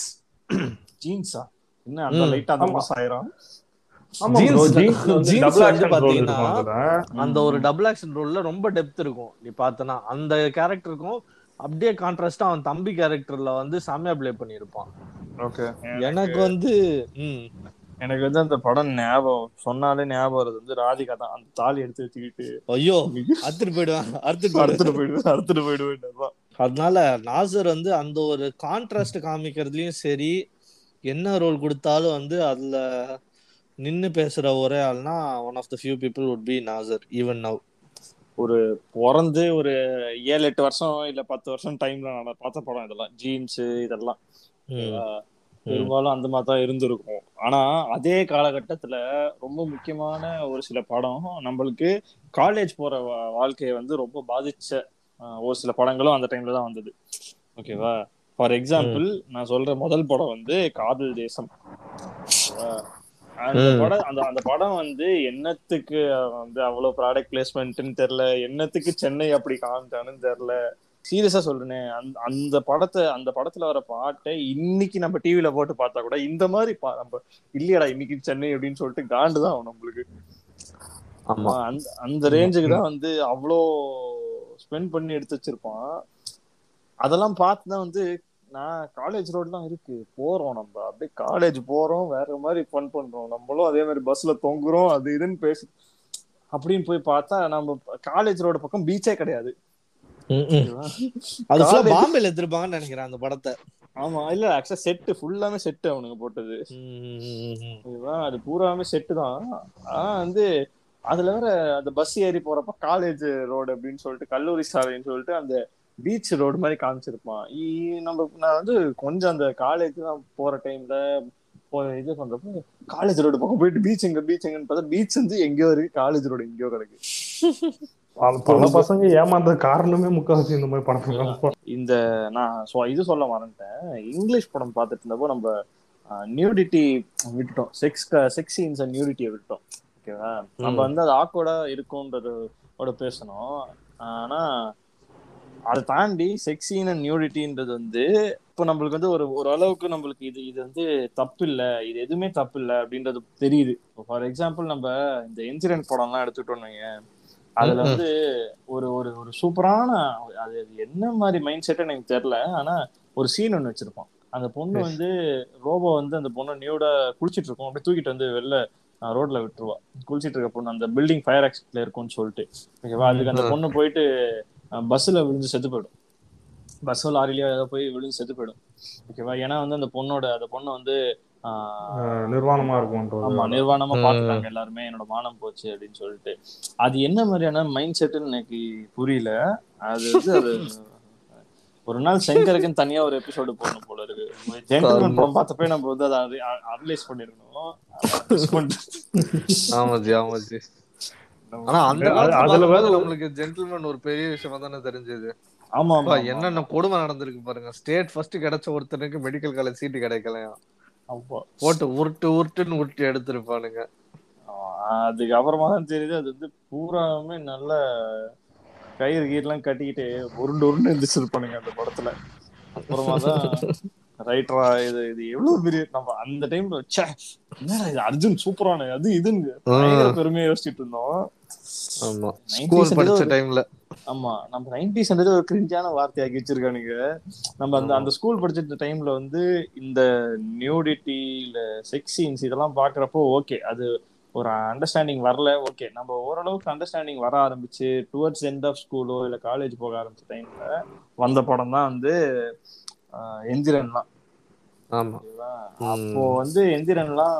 ஜீன்ஸா என்ன அந்த. லைட்டா. மாசம் ஆயிரும். அந்த ஒரு டபுள் ஆக்ஷன் ரோல்ல ரொம்ப டெப்த் இருக்கும். நீ பார்த்தனா அந்த கேரக்டருக்கும் அப்படியே கான்ட்ராஸ்டா அவன் தம்பி கேரக்டர்ல வந்து செம்மையா ப்ளே பண்ணியிருப்பான். எனக்கு வந்து ம். எனக்கு வந்து அந்த படம் ஞாபகம் சொன்னாலே ஞாபகம் வருது. வந்து ராதிகா தான் அந்த தாலி எடுத்து வச்சுக்கிட்டு. ஐயோ அறுத்துட்டு போயிடுவான் அறுத்துட்டு அறுத்துட்டு போயிடுவான் அறுத்துட்டு போயிடுவேன் அதனால நாசர் வந்து அந்த ஒரு கான்ட்ராஸ்ட் காமிக்கிறதுலயும் சரி என்ன ரோல் கொடுத்தாலும் வந்து அதுல நின்னு பேசுற ஒரே ஆள்னா one of the few people would be Nassar even now பிறந்து ஒரு ஏழு எட்டு வருஷம் இல்ல பத்து வருஷம் டைம்ல நான் பார்த்த படம் இதெல்லாம். ஜீன்ஸ் இதெல்லாம். பெரும்பாலும் அந்த மாதிரி தான் இருந்திருக்கும். ஆனா அதே காலகட்டத்துல ரொம்ப முக்கியமான ஒரு சில படம் நம்மளுக்கு காலேஜ் போற வாழ்க்கையை வந்து ரொம்ப பாதிச்ச ஒரு சில படங்களும் அந்த டைம்ல தான் வந்தது. ஓகேவா? ஃபார் எக்ஸாம்பிள் நான் சொல்ற முதல் படம் வந்து காதல் தேசம்? அந்த. படம் அந்த அந்த படம் வந்து என்னத்துக்கு வந்து அவ்வளவு ப்ராடக்ட் பிளேஸ்மெண்ட்னு தெரியல. என்னத்துக்கு சென்னை அப்படி காமிச்சான்னு தெரியல. சீரியஸா சொல்றேனே. அந்த அந்த படத்தை அந்த படத்துல வர பாட்டை இன்னைக்கு நம்ம டிவில போட்டு பார்த்தா கூட இந்த மாதிரி பா- நம்ம இல்லையடா இன்னைக்கு சென்னை அப்படின்னு சொல்லிட்டு காண்டு தான் ஆகும் நம்மளுக்கு. ஆமா. அந்த அந்த ரேஞ்சுக்கு தான் வந்து அவ்வளோ ஸ்பெண்ட் பண்ணி எடுத்து வச்சிருப்பான். அதெல்லாம் பார்த்து தான் வந்து நான் காலேஜ் ரோட்லாம் இருக்கு போறோம் நம்ம. அப்படியே காலேஜ் போறோம் வேற மாதிரி ஃபன் பண்றோம். நம்மளும் அதே மாதிரி பஸ்ல தொங்குறோம் அது இதுன்னு பேசி அப்படின்னு போய் பார்த்தா நம்ம காலேஜ் ரோடு பக்கம் பீச்சே கிடையாது. அது ஃபுல்லா பாம்பேல எடுத்திருப்பாங்கன்னு நினைக்கிறேன் அந்த படத்தை. ஆமா இல்ல ஆக்சுவலா செட்டு ஃபுல்லாமே செட்டு அவனுங்க போட்டது. அது பூராமே செட்டு தான். ஆனா வந்து அதுல வேற அந்த பஸ் ஏறி போறப்ப காலேஜ் ரோடு அப்படின்னு சொல்லிட்டு கல்லூரி சாலைன்னு சொல்லிட்டு அந்த பீச் ரோடு மாதிரி காமிச்சிருப்பான். நம்ம நான் வந்து கொஞ்சம் அந்த காலேஜ் தான் போற டைம்ல இது பண்றப்போ காலேஜ் ரோடு பக்கம் போயிட்டு பீச் எங்க பீச் எங்கன்னு பார்த்தா பீச் வந்து எங்கேயோ இருக்கு காலேஜ் ரோடு எங்கேயோ கிடக்கு. (laughs) பல- பசங்க ஏமாந்த காரணமே முக்காவாசி இந்த மாதிரி படத்துல இந்த நான் சொ- இது சொல்ல மறந்துட்டேன். இங்கிலீஷ் படம் பார்த்துட்டு இருந்தப்போ நம்ம நியூடிட்டி விட்டுட்டோம். செக்ஸ் செக்ஸ் சீன்ஸ் நியூடிட்டியை விட்டோம் ஓகேவா நம்ம. வந்து அது ஆக்வர்டா இருக்கும்ன்றதோட பேசணும். ஆனா அதை தாண்டி செக்ஸின் அண்ட் நியூடிட்டின்றது வந்து இப்போ நம்மளுக்கு வந்து ஒரு ஒரு அளவுக்கு நம்மளுக்கு இது இது வந்து தப்பு இல்ல இது எதுவுமே தப்பு இல்ல அப்படின்றது தெரியுது. ஃபார் எக்ஸாம்பிள் நம்ம இந்த இன்சிடென்ட் படம்லாம் எடுத்துக்கிட்டோம்னு வையேன், அதுல. வந்து ஒரு ஒரு ஒரு சூப்பரான அது என்ன மாதிரி மைண்ட் செட் எனக்கு தெரியல ஆனா ஒரு சீன் ஒண்ணு வச்சிருப்பான் அந்த பொண்ணு. வந்து ரோபோ வந்து அந்த பொண்ணு நியூட குளிச்சிட்டு இருக்கும். அப்படியே தூக்கிட்டு வந்து வெளில ரோட்ல விட்டுருவா. குளிச்சிட்டு இருக்க பொண்ணு அந்த பில்டிங் ஃபயர் ஆக்சிடென்ட்ல இருக்கும்னு சொல்லிட்டு. ஓகேவா? அதுக்கு அந்த. பொண்ணு போயிட்டு பஸ்ஸில் விழுந்து செத்து போயிடும். பஸ்ஸோ லாரிலையோ ஏதோ போய் விழுந்து செத்து போயிடும். ஓகேவா? ஏன்னா வந்து அந்த பொண்ணோட அந்த பொண்ணு வந்து நிர்வாணமா இருக்கும்ன்றது ஆமா நிர்வாணமா. பாத்துட்டாங்க எல்லாருமே. என்னோட மானம் போச்சு அப்படின்னு சொல்லிட்டு. அது என்ன மாதிரியான மைண்ட் செட்டுன்னு எனக்கு புரியல. அது வந்து அது ஒரு நாள் சங்கருக்குன்னு தனியா ஒரு எபிசோடு போடணும் போல இருக்கு. ஜென்டில்மேன் படம் பார்த்தப்ப நம்ம வந்து அதை அனலைஸ் பண்ணிருக்கணும். miss பண்ணிட்டோம். ஆமாஜி ஆமாஜி ஆனா அந்த அதுல வேற நம்மளுக்கு ஜென்டில்மேன் ஒரு பெரிய விஷயமா தானே தெரிஞ்சது. ஆமா ஆமா என்னென்ன கொடுமை நடந்திருக்கு பாருங்க. ஸ்டேட் ஃபர்ஸ்ட் கிடைச்ச ஒருத்தனுக்கு மெடிக்கல் காலேஜ் சீட்டு கிடைக்கலையா ஆமா போட்டு உருட்டு உருட்டுன்னு உருட்டி எடுத்திருப்பானுங்க. ஆஹ் அதுக்கு அப்புறமா தான் தெரியுது அது வந்து பூராமே நல்ல கயிறு கீரெல்லாம் கட்டிக்கிட்டு உருண்டு உருண்டு எந்திரிச்சிருப்பானுங்க அந்த படத்துல. அப்புறமா தான் ரைட்டரா இது இது எவ்வளவு பெரிய நம்ம அந்த டைம்ல என்னடா இது அர்ஜுன் சூப்பரான அது இதுன்னு பெருமையா யோசிச்சுட்டு இருந்தோம். ஆமா. 90s ஸ்கூல் படிச்ச டைம்ல ஆமா நம்ம நைன்டிஸ்ன்றது ஒரு கிரிஞ்சான வார்த்தையாக்கி வச்சிருக்கானுங்க. நம்ம அந்த அந்த ஸ்கூல் படிச்சிருந்த டைம்ல வந்து இந்த நியூடிட்டி இல்ல செக்ஸ் சீன்ஸ் இதெல்லாம் பாக்குறப்போ ஓகே அது ஒரு அண்டர்ஸ்டாண்டிங் வரல. ஓகே நம்ம ஓரளவுக்கு அண்டர்ஸ்டாண்டிங் வர ஆரம்பிச்சு டுவர்ட்ஸ் எண்ட் ஆஃப் ஸ்கூலோ இல்ல காலேஜ் போக ஆரம்பிச்ச டைம்ல வந்த படம் தான் வந்து எந்திரன்லாம். அப்போ வந்து எந்திரன்லாம்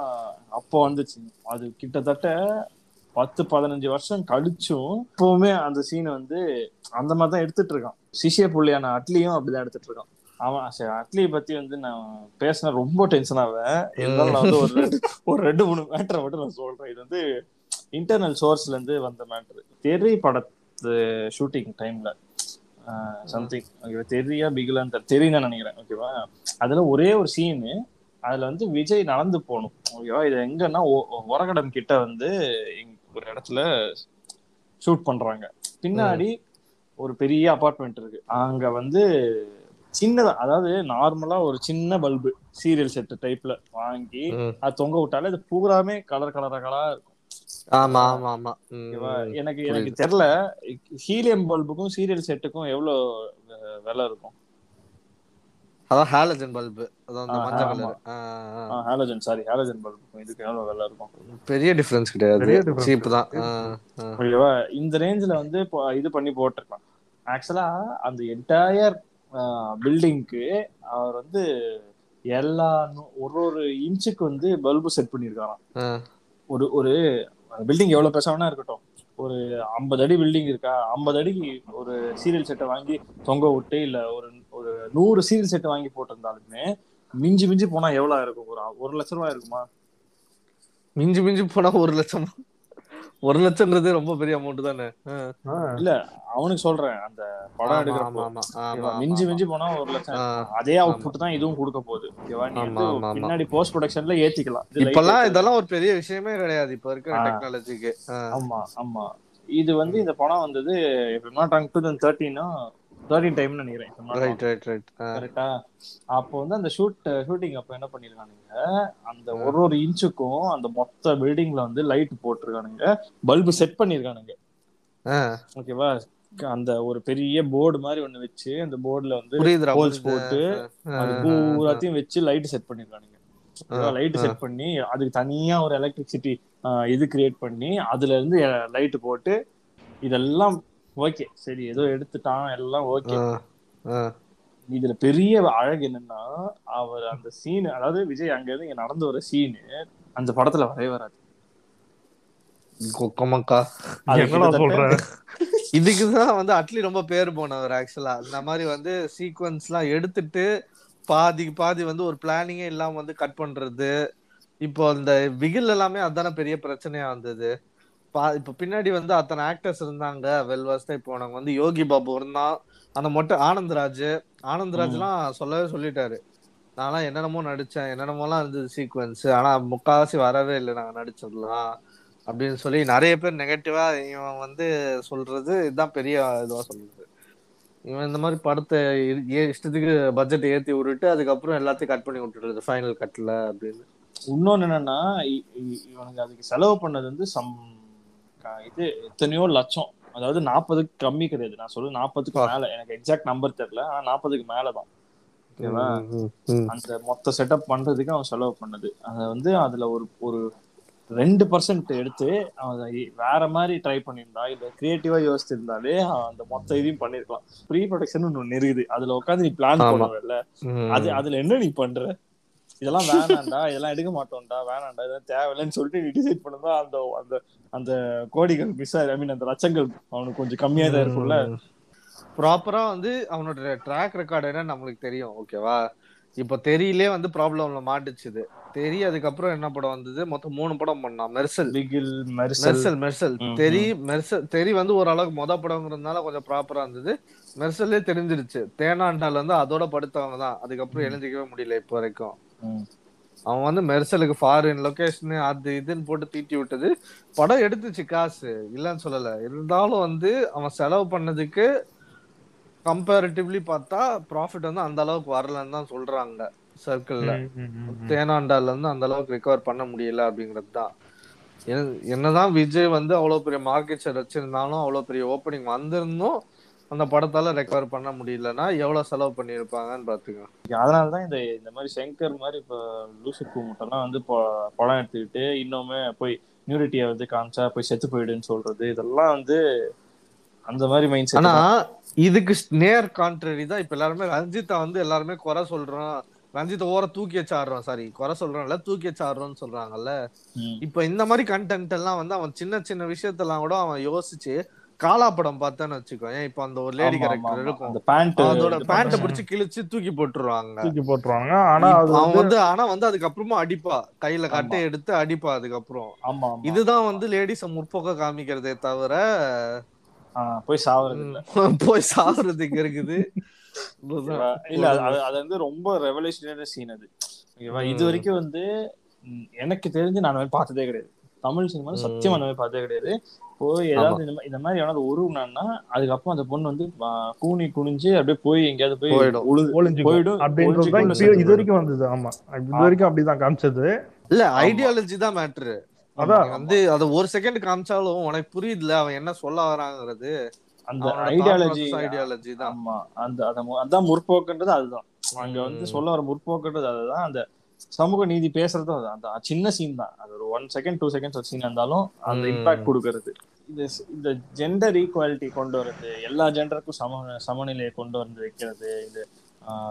அப்போ வந்துச்சு. அது கிட்டத்தட்ட பத்து பதினஞ்சு வருஷம் கழிச்சும் இப்பவுமே அந்த சீன் வந்து அந்த மாதிரி தான் எடுத்துட்டு இருக்கான். சிஷிய புள்ளியான அட்லியும் அப்படிதான் எடுத்துட்டு இருக்கான். அவன் சரி அட்லியை பத்தி வந்து நான் பேசினா ரொம்ப டென்ஷன் ஆவேன் இருந்தாலும் நான் வந்து ஒரு ரெண்டு ஒரு ரெண்டு மூணு மேட்டரை மட்டும் நான் சொல்றேன். இது வந்து இன்டர்னல் சோர்ஸ்ல இருந்து வந்த மேட்ரு தெரி படத்து ஷூட்டிங் டைம்ல சம்திங் ஓகேவா தெரியா பிகிலான்னு தெரியும் தான் நினைக்கிறேன் ஓகேவா அதுல ஒரே ஒரு சீனு அதுல வந்து விஜய் நடந்து போகணும். ஓகேவா இது எங்கன்னா ஒரகடம் கிட்ட வந்து ஒரு இடத்துல ஷூட் பண்றாங்க. பின்னாடி ஒரு பெரிய அபார்ட்மெண்ட் இருக்கு. அங்க வந்து சின்னதா அதாவது நார்மலா ஒரு சின்ன பல்பு சீரியல் செட் டைப்ல வாங்கி. அது தொங்க விட்டாலே அது பூராமே கலர் கலர் கலரா இருக்கும். ஆமா ஆமா ஆமா. எனக்கு எனக்கு தெரியல ஹீலியம் பல்புக்கும் சீரியல் செட்டுக்கும் எவ்வளவு விலை இருக்கும்? அதான் ஹாலஜன் பல்பு. அதான் அந்த மஞ்சள். கலர். ஹாலஜன் சாரி ஹாலஜன் பல்புக்கும் இதுக்கு எவ்வளவு விலை இருக்கும்? பெரிய டிஃபரன்ஸ் கிடையாது. சீப் தான். ஓகேவா இந்த ரேஞ்சில வந்து இது பண்ணி போட்டிருக்கலாம் ஆக்சுவலா அந்த என்டையர் பில்டிங்க்கு அவர் வந்து எல்லா ஒரு ஒரு இன்ச்சுக்கு வந்து பல்பு செட் பண்ணியிருக்காராம். ஆ. ஒரு ஒரு பில்டிங் எவ்வளவு பெருசாவனா இருக்கட்டும். ஒரு ஐம்பது அடி பில்டிங் இருக்கா? ஐம்பது அடிக்கு ஒரு சீரியல் செட்டை வாங்கி தொங்க விட்டு இல்ல ஒரு ஒரு நூறு சீரியல் செட்டை வாங்கி போட்டிருந்தாலுமே மிஞ்சி மிஞ்சி போனா எவ்வளவு இருக்கும்? ஒரு ஒரு லட்ச ரூபாய் இருக்குமா? மிஞ்சி மிஞ்சி போனா ஒரு லட்சம்? ஒரு லட்சம்ன்றது ரொம்ப பெரிய அமௌண்ட் தானே இல்ல அவனுக்கு சொல்றேன் அந்த படம்? ஆமா, மிஞ்சி. மிஞ்சி போனா ஒரு லட்சம். அதே அவுட்புட் தான் இதுவும் கொடுக்க போகுது. பின்னாடி போஸ்ட் ப்ரொடக்ஷன்ல ஏத்திக்கலாம் இப்பெல்லாம். இதெல்லாம் ஒரு பெரிய விஷயமே கிடையாது இப்ப இருக்கிற. டெக்னாலஜிக்கு ஆமா ஆமா இது வந்து இந்த படம் வந்தது நாட் டூ தௌசண்ட் தேர்ட்டினா டைம்னு நினைக்கிறேன். ரைட் ரைட் ரைட் கரெக்டா அப்போ வந்து அந்த ஷூட் ஷூட்டிங் அப்போ என்ன பண்ணிருக்கானுங்க? அந்த ஒரு ஒரு இன்ச்சுக்கும் அந்த மொத்த பில்டிங்ல வந்து லைட் போட்டிருக்கானுங்க. பல்பு செட் பண்ணிருக்கானுங்க. ஓகேவா அந்த ஒரு பெரிய போர்டு மாதிரி ஒண்ணு வச்சு அந்த போர்டுல வந்து ஹோல்ஸ். போட்டு அது பூராத்தையும் வச்சு லைட் செட் பண்ணிருக்கானுங்க. லைட். செட் பண்ணி அதுக்கு தனியா ஒரு எலக்ட்ரிசிட்டி இது கிரியேட் பண்ணி அதுல இருந்து லைட் போட்டு இதெல்லாம் ஓகே. சரி ஏதோ எடுத்துட்டான். எல்லாம் ஓகே. இதுல பெரிய அழகு என்னன்னா அவர் அந்த சீன் அதாவது விஜய் அங்க இருந்து இங்க நடந்து வர சீனு அந்த படத்துல வரவே வராது. கொக்கமக்கா. அது என்னடா கிட்டத்தட்ட- சொல்ற? இதுக்குதான் வந்து அட்லி ரொம்ப பேர் போனவர் ஆக்சுவலா இந்த மாதிரி வந்து சீக்வன்ஸ் எல்லாம் எடுத்துட்டு பாதி பாதி வந்து ஒரு பிளானிங்கே இல்லாம வந்து கட் பண்றது. இப்போ இந்த பிகில் எல்லாமே அதான பெரிய பிரச்சனையா வந்தது. இப்ப பின்னாடி வந்து அத்தனை ஆக்டர்ஸ் இருந்தாங்க. வெல்வாஸ்டா இப்போ உனக்கு வந்து யோகி பாபு இருந்தான் அந்த மொட்டை ஆனந்த்ராஜ். ஆனந்த்ராஜ் எல்லாம் சொல்லவே சொல்லிட்டாரு. நான்லாம் என்னென்னமோ நடிச்சேன். என்னென்னமோலாம் இருந்தது சீக்வன்ஸ் ஆனா முக்காவாசி வரவே இல்லை. நாங்க நடிச்சதுலாம் அப்படின்னு சொல்லி நிறைய பேர் நெகட்டிவா இவன் வந்து சொல்றது இதுதான் பெரிய இதுவா சொல்றது. இவன் இந்த மாதிரி படத்தை இஷ்டத்துக்கு பட்ஜெட் ஏத்தி விட்டுட்டு அதுக்கப்புறம் எல்லாத்தையும் கட் பண்ணி விட்டுடுறது ஃபைனல் கட்ல அப்படின்னு. இன்னொன்னு என்னன்னா இ- இ- இவனுங்க அதுக்கு செலவு பண்ணது வந்து சம் இது எத்தனையோ லட்சம். அதாவது நாற்பதுக்கு கம்மி கிடையாது. நான் சொல்ல நாற்பதுக்கு மேல. எனக்கு எக்ஸாக்ட் நம்பர் தெரியல. ஆனா நாற்பதுக்கு மேலதான். ஓகேவா? அந்த மொத்த செட்டப் பண்றதுக்கு அவன் செலவு பண்ணது. அத வந்து அதுல ஒரு ஒரு ரெண்டு பர்சன்ட் எடுத்து அவன் வேற மாதிரி ட்ரை பண்ணியிருந்தா இல்ல கிரியேட்டிவா யோசிச்சிருந்தாலே அந்த மொத்த இதையும் பண்ணிருக்கலாம். ப்ரீ ப்ரொடக்ஷன் ஒண்ணு இருக்குது அதுல உட்காந்து நீ பிளான். பண்ணுவல அது அதுல என்ன நீ பண்ற? இதெல்லாம் வேணாம்டா. இதெல்லாம் எடுக்க மாட்டோம்டா. வேணாம்டா. இதெல்லாம் தேவையில்லைன்னு சொல்லிட்டு நீ டிசைட் பண்ணதா அந்த அந்த அந்த கோடிகள் மிஸ் ஐ மீன் அந்த லட்சங்கள் அவனுக்கு கொஞ்சம் கம்மியா தான் இருக்கும்ல. ப்ராப்பரா வந்து அவனோட ட்ராக் ரெக்கார்டு என்ன நம்மளுக்கு தெரியும் ஓகேவா இப்போ தெரியலே வந்து ப்ராப்ளம்ல மாட்டுச்சுது. தெரிய அதுக்கப்புறம் என்ன படம் வந்தது? மொத்தம் மூணு படம் பண்ணான் மெர்சல். மெர்சல். மெர்சல் தெரி மெர்சல் தெரி வந்து ஓரளவுக்கு மொத படங்கிறதுனால கொஞ்சம் ப்ராப்பரா இருந்தது. மெர்சல்லே தெரிஞ்சிருச்சு. தேனாண்டால் வந்து அதோட படுத்தவங்க தான். அதுக்கப்புறம் எழுந்திக்கவே முடியல இப்போ வரைக்கும். அவன் வந்து மெர்சலுக்கு ஃபாரின் லொகேஷன் அது இதுன்னு போட்டு தீட்டி விட்டது. படம் எடுத்துச்சு காசு. இல்லைன்னு சொல்லல. இருந்தாலும் வந்து அவன் செலவு பண்ணதுக்கு கம்பேரிட்டிவ்லி பார்த்தா ப்ராஃபிட் வந்து அந்த அளவுக்கு வரலன்னு தான் சொல்றாங்க சர்க்கிள்ல தேனாண்டால இருந்து அந்த அளவுக்கு ரெக்கவர் பண்ண முடியல அப்படிங்கிறது தான். என்ன- என்னதான் விஜய் வந்து அவ்வளவு பெரிய மார்க்கெட் ஷேர் வச்சிருந்தாலும் அவ்வளவு பெரிய ஓப்பனிங் வந்திருந்தும் அந்த படத்தால ரெக்கவர் பண்ண முடியலன்னா எவ்வளவு செலவு பண்ணியிருப்பாங்கன்னு பாத்துக்கோ. அதனாலதான் இந்த இந்த மாதிரி சங்கர் மாதிரி இப்ப லூசு கூமுட்டெல்லாம் வந்து படம் எடுத்துக்கிட்டு இன்னுமே போய் நியூரிட்டியை வந்து காமிச்சா போய் செத்து போயிடுன்னு சொல்றது இதெல்லாம் வந்து அந்த மாதிரி மைண்ட் ஆனா இதுக்கு நேர் கான்ட்ரரி தான் இப்ப எல்லாருமே ரஞ்சித்தை வந்து எல்லாருமே குறை சொல்றோம். ரஞ்சித்தை ஓர தூக்கி வச்சு ஆடுறோம் சாரி குறை சொல்றோம்ல தூக்கி வச்சு ஆடுறோம்னு சொல்றாங்கல்ல. இப்ப இந்த மாதிரி கண்டென்ட் எல்லாம் வந்து அவன் சின்ன சின்ன விஷயத்தெல்லாம் கூட அவன் யோசிச்சு காலா படம் பார்த்தான்னு வச்சுக்கோ ஏன் இப்ப அந்த ஒரு லேடி கேரக்டர் இருக்கும். அந்த பேண்ட் அதோட பேண்ட பிடிச்சு கிழிச்சு தூக்கி போட்டுருவாங்க. தூக்கி போட்டுருவாங்க. ஆனா அது அவன் வந்து ஆனா வந்து அதுக்கப்புறமா அடிப்பா. கையில கட்டை எடுத்து அடிப்பா அதுக்கப்புறம். ஆமா இதுதான் வந்து லேடிஸ முற்போக்க காமிக்கிறதே தவிர போய் சாவறது (laughs) போய் சாகுறதுக்கு இருக்குது? இல்ல அது- அது வந்து ரொம்ப ரெவல்யூஷனரி சீன் அது. இது வரைக்கும் வந்து எனக்கு தெரிஞ்சு நான் பார்த்ததே கிடையாது. தமிழ் சினிமா சத்தியமா அந்த மாதிரி பார்த்ததே கிடையாது. போய் ஏதாவது இந்த மாதிரி இந்த மாதிரி எவனாவது உருவுனான்னா அதுக்கப்புறம் அந்த பொண்ணு வந்து கூனி குனிஞ்சு அப்படியே போய் எங்கேயாவது போய் ஒளிஞ்சுக்கும் போயிடும். அப்படின்றது இப்ப இது வரைக்கும் வந்தது. ஆமா. இது வரைக்கும் அப்படிதான் காமிச்சது. இல்ல ஐடியாலஜி தான் மேட்ரு அதான். வந்து அத ஒரு செகண்ட் காமிச்சாலும் உனக்கு புரியுதுல அவன் என்ன சொல்ல வராங்கிறது. அந்த ஐடியாலஜி ஐடியாலஜி தான். ஆமா. அந்த அத மு- அதான் முற்போக்குன்றது அதுதான். அங்க வந்து சொல்ல வர முற்போக்குன்றது அதுதான். அந்த சமூக நீதி பேசுறதும் அதுதான் அந்த சின்ன சீன் தான். அது ஒரு one second two seconds scene இருந்தாலும் அந்த. இம்பாக்ட் கொடுக்கறது. இது இந்த ஜெண்டர் ஈக்குவாலிட்டி கொண்டு வர்றது எல்லா ஜெண்டருக்கும் சம சமநிலையை கொண்டு வந்து வைக்கிறது இது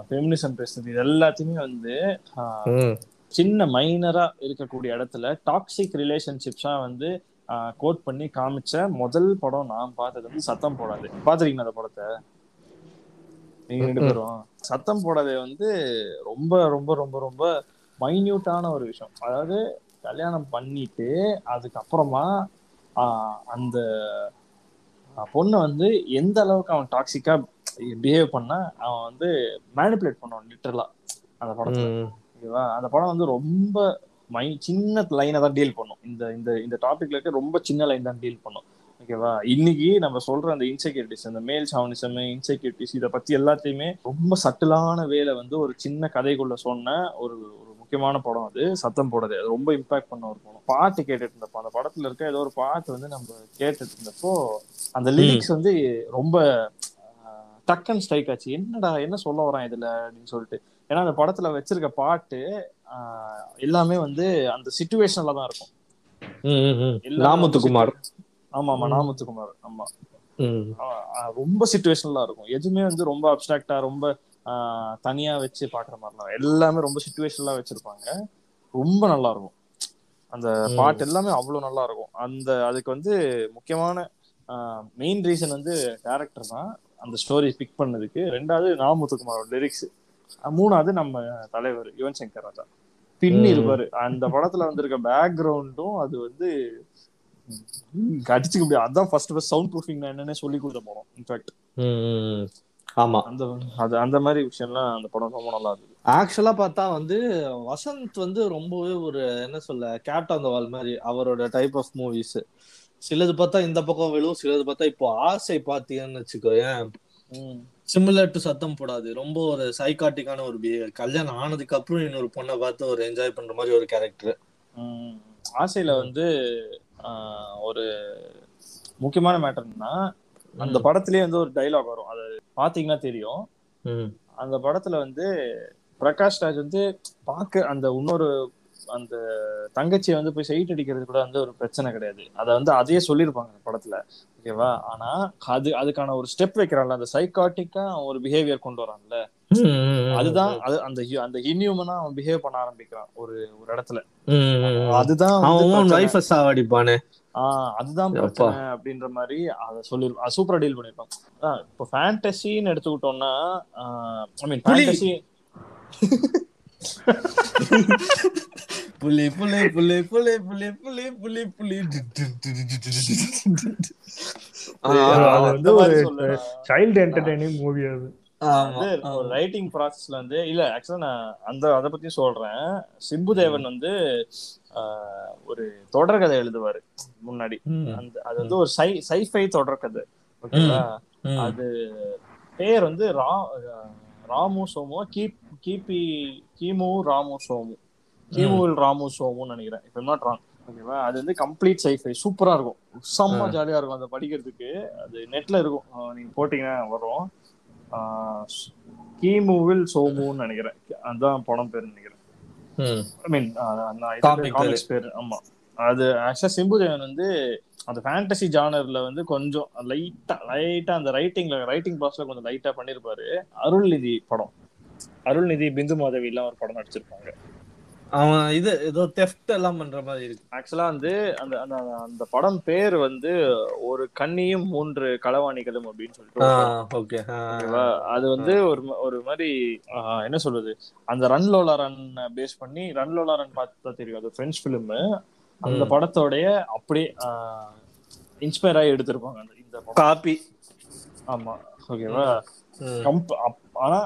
ஃபெமினிசம் பேசுறது இது எல்லாத்தையுமே வந்து சின்ன மைனரா இருக்கக்கூடிய இடத்துல டாக்ஸிக் ரிலேஷன்ஷிப்ஸா வந்து கோட் பண்ணி காமிச்ச முதல் படம் நான் பார்த்தது வந்து சத்தம் போடாது. பாத்துறீங்களா அந்த படத்தை? நீங்க ரெண்டு பேரும். சத்தம் போடாதே வந்து ரொம்ப ரொம்ப ரொம்ப ரொம்ப மைன்யூட்டான ஒரு விஷயம். அதாவது கல்யாணம் பண்ணிட்டு அதுக்கப்புறமா அந்த பொண்ணை வந்து எந்த அளவுக்கு அவன் டாக்ஸிக்கா பிஹேவ் பண்ணா அவன் வந்து மேனிப்புலேட் பண்ணுவான் லிட்டரலா அந்த படத்துல. ஓகேவா? அந்த படம் வந்து ரொம்ப மை சின்ன லைனை தான் டீல் பண்ணும். இந்த இந்த இந்த டாபிக்ல இருக்க ரொம்ப சின்ன லைன் தான் டீல் பண்ணும். ஓகேவா? இன்னைக்கு நம்ம சொல்ற அந்த இன்செக்யூரிட்டிஸ் அந்த மேல் சாவனிசம் இன்செக்யூரிட்டிஸ் இதை பத்தி எல்லாத்தையுமே ரொம்ப சட்டிலான வேலை வந்து ஒரு சின்ன கதைக்குள்ள சொன்ன ஒரு ஒரு முக்கியமான படம் அது. சத்தம் போடுது அது ரொம்ப இம்பாக்ட் பண்ண ஒரு படம். பாட்டு கேட்டுட்டு இருந்தப்போ அந்த படத்துல இருக்க ஏதோ ஒரு பாட்டு வந்து நம்ம கேட்டுட்டு இருந்தப்போ அந்த லிரிக்ஸ் வந்து ரொம்ப டக்கன் ஸ்ட்ரைக் ஆச்சு. என்னடா என்ன சொல்ல வரான் இதுல அப்படின்னு சொல்லிட்டு. ஏன்னா அந்த படத்துல வச்சிருக்க பாட்டு எல்லாமே வந்து அந்த சிச்சுவேஷன்ல தான் இருக்கும். நாமத்துக்குமார். ஆமா ஆமா. நாமத்துக்குமார். ஆமா. ரொம்ப சிச்சுவேஷனலா இருக்கும். எதுவுமே வந்து ரொம்ப அப்டிராக்டா ரொம்ப தனியா வச்சு பாக்குற மாதிரிலாம். எல்லாமே ரொம்ப சிச்சுவேஷனலா வச்சிருப்பாங்க. ரொம்ப நல்லா இருக்கும் அந்த. பாட்டு எல்லாமே அவ்வளவு நல்லா இருக்கும் அந்த அதுக்கு வந்து முக்கியமான மெயின் ரீசன் வந்து டேரக்டர் தான் அந்த ஸ்டோரி பிக் பண்ணதுக்கு. ரெண்டாவது நாமுத்துக்குமாரோட லிரிக்ஸ் மூணாவது நம்ம தலைவர் யுவன் சங்கர் ராஜா. பின்னி. இருப்பாரு. அந்த படத்துல வந்திருக்க பேக்ரவுண்டும் அது வந்து அடிச்சுக்க முடியாது. அதான் ஃபர்ஸ்ட் ஃபர்ஸ்ட் சவுண்ட் ப்ரூஃபிங் என்னன்னே சொல்லி கொடுத்த படம் இன்ஃபேக்ட். ஆமா. அந்த அது அந்த மாதிரி விஷயம்லாம் அந்த படம் ரொம்ப நல்லா இருந்தது. ஆக்சுவலா பார்த்தா வந்து வசந்த் வந்து ரொம்பவே ஒரு என்ன சொல்ல கேட் ஆன் த வால் மாதிரி அவரோட டைப் ஆஃப் மூவிஸ் சிலது பார்த்தா இந்த பக்கம் விழும் சிலது பார்த்தா இப்போ ஆசை பார்த்தீங்கன்னு வச்சுக்கோ ஏன் ம். சிமிலர் டு சத்தம் போடாது. ரொம்ப ஒரு சைக்காட்டிக்கான ஒரு பிஹேவியர் கல்யாணம் ஆனதுக்கு அப்புறம் இன்னொரு பொண்ணை பார்த்து ஒரு என்ஜாய் பண்ற மாதிரி ஒரு கேரக்டர். ஆசையில வந்து ஒரு முக்கியமான மேட்டர்னா அந்த படத்திலேயே வந்து ஒரு டைலாக் வரும். அது பாத்தீங்கன்னா தெரியும். அந்த படத்துல வந்து பிரகாஷ் ராஜ் வந்து பார்க்க அந்த இன்னொரு அந்த தங்கச்சியை வந்து போய் சைட் அடிக்கிறது கூட வந்து ஒரு பிரச்சனை கிடையாது. அதை வந்து அதையே சொல்லியிருப்பாங்க அந்த படத்துல. ஓகேவா? ஆனா அது அதுக்கான ஒரு ஸ்டெப் வைக்கிறான்ல. அந்த சைக்காட்டிக்கா ஒரு பிஹேவியர் கொண்டு வரான்ல. அதுதான் அது அந்த அந்த இன்யூமனா அவன் பிஹேவ் பண்ண ஆரம்பிக்கிறான் ஒரு ஒரு இடத்துல. அதுதான் அவன். வைஃப சாவடிப்பானே. ஆஹ் அதுதான். பிரச்சனை அப்படின்ற மாதிரி அதை சொல்லி சூப்பரா டீல் பண்ணிருப்பான் இப்போ ஃபேண்டசின்னு எடுத்துக்கிட்டோம்னா ஐ மீன் புலி. ஃபேண்டசி புலி புலி புலி புலி புலி புலி புலி புலி. அது வந்து ஒரு. சைல்டு என்டர்டைனிங் மூவி அது. வந்து ரைட்டிங் ப்ராசஸ்ல வந்து இல்ல ஆக்சுவலா நான் அந்த அதை பத்தி சொல்றேன். சிம்புதேவன் வந்து ஆஹ், ஒரு தொடர்கதை எழுதுவாரு முன்னாடி. அந்த அது வந்து ஒரு சை சைஃபை தொடர்கதை. ஓகேவா? ம். அது பேர் வந்து ரா ராமு சோமு கீப் கிபி கிமு ராமு சோமு. கிமுவில் ராமு சோமுன்னு நினைக்கிறேன். இப்போ நாட் ராங் ஓகேவா? அது வந்து கம்ப்ளீட் சைஃபை சூப்பரா இருக்கும். செம்ம ஜாலியா இருக்கும். அதை படிக்கிறதுக்கு. அது நெட்ல இருக்கும். நீங்க போட்டீங்கன்னா வரும். கிமுவில் சோமுன்னு நினைக்கிறேன். அதான் படம் பேர் நினைக்கிறேன். ஐ மீன் காமிக்ஸ் பேர் ஆமா. அது ஆக்சுவலா சிம்புதேவன் வந்து அந்த ஃபேண்டசி ஜானர்ல வந்து கொஞ்சம் லைட்டா லைட்டா அந்த ரைட்டிங்ல ரைட்டிங் ப்ராசஸ்ல கொஞ்சம் லைட்டா பண்ணிருப்பாரு. அருள்நிதி படம். அருள்நிதி பிந்து மாதவி எல்லாம் ஒரு படம் நடிச்சிருப்பாங்க. அவன் இது ஏதோ தெஃப்ட் எல்லாம் பண்ற மாதிரி இருக்கு. ஆக்சுவலா வந்து அந்த அந்த அந்த படம் பேர் வந்து ஒரு கண்ணியும் மூன்று களவாணிகளும் அப்படின்னு சொல்லிட்டு. ஓகே அது வந்து ஒரு ஒரு மாதிரி என்ன சொல்றது? அந்த ரன் லோலா ரன் பேஸ் பண்ணி ரன் லோலா ரன் பார்த்தா தெரியும். அது பிரெஞ்சு பிலிம் அந்த. படத்தோடைய அப்படியே இன்ஸ்பயர் ஆகி எடுத்திருப்பாங்க இந்த காப்பி ஆமா ஓகேவா? கம்ப் ஆனா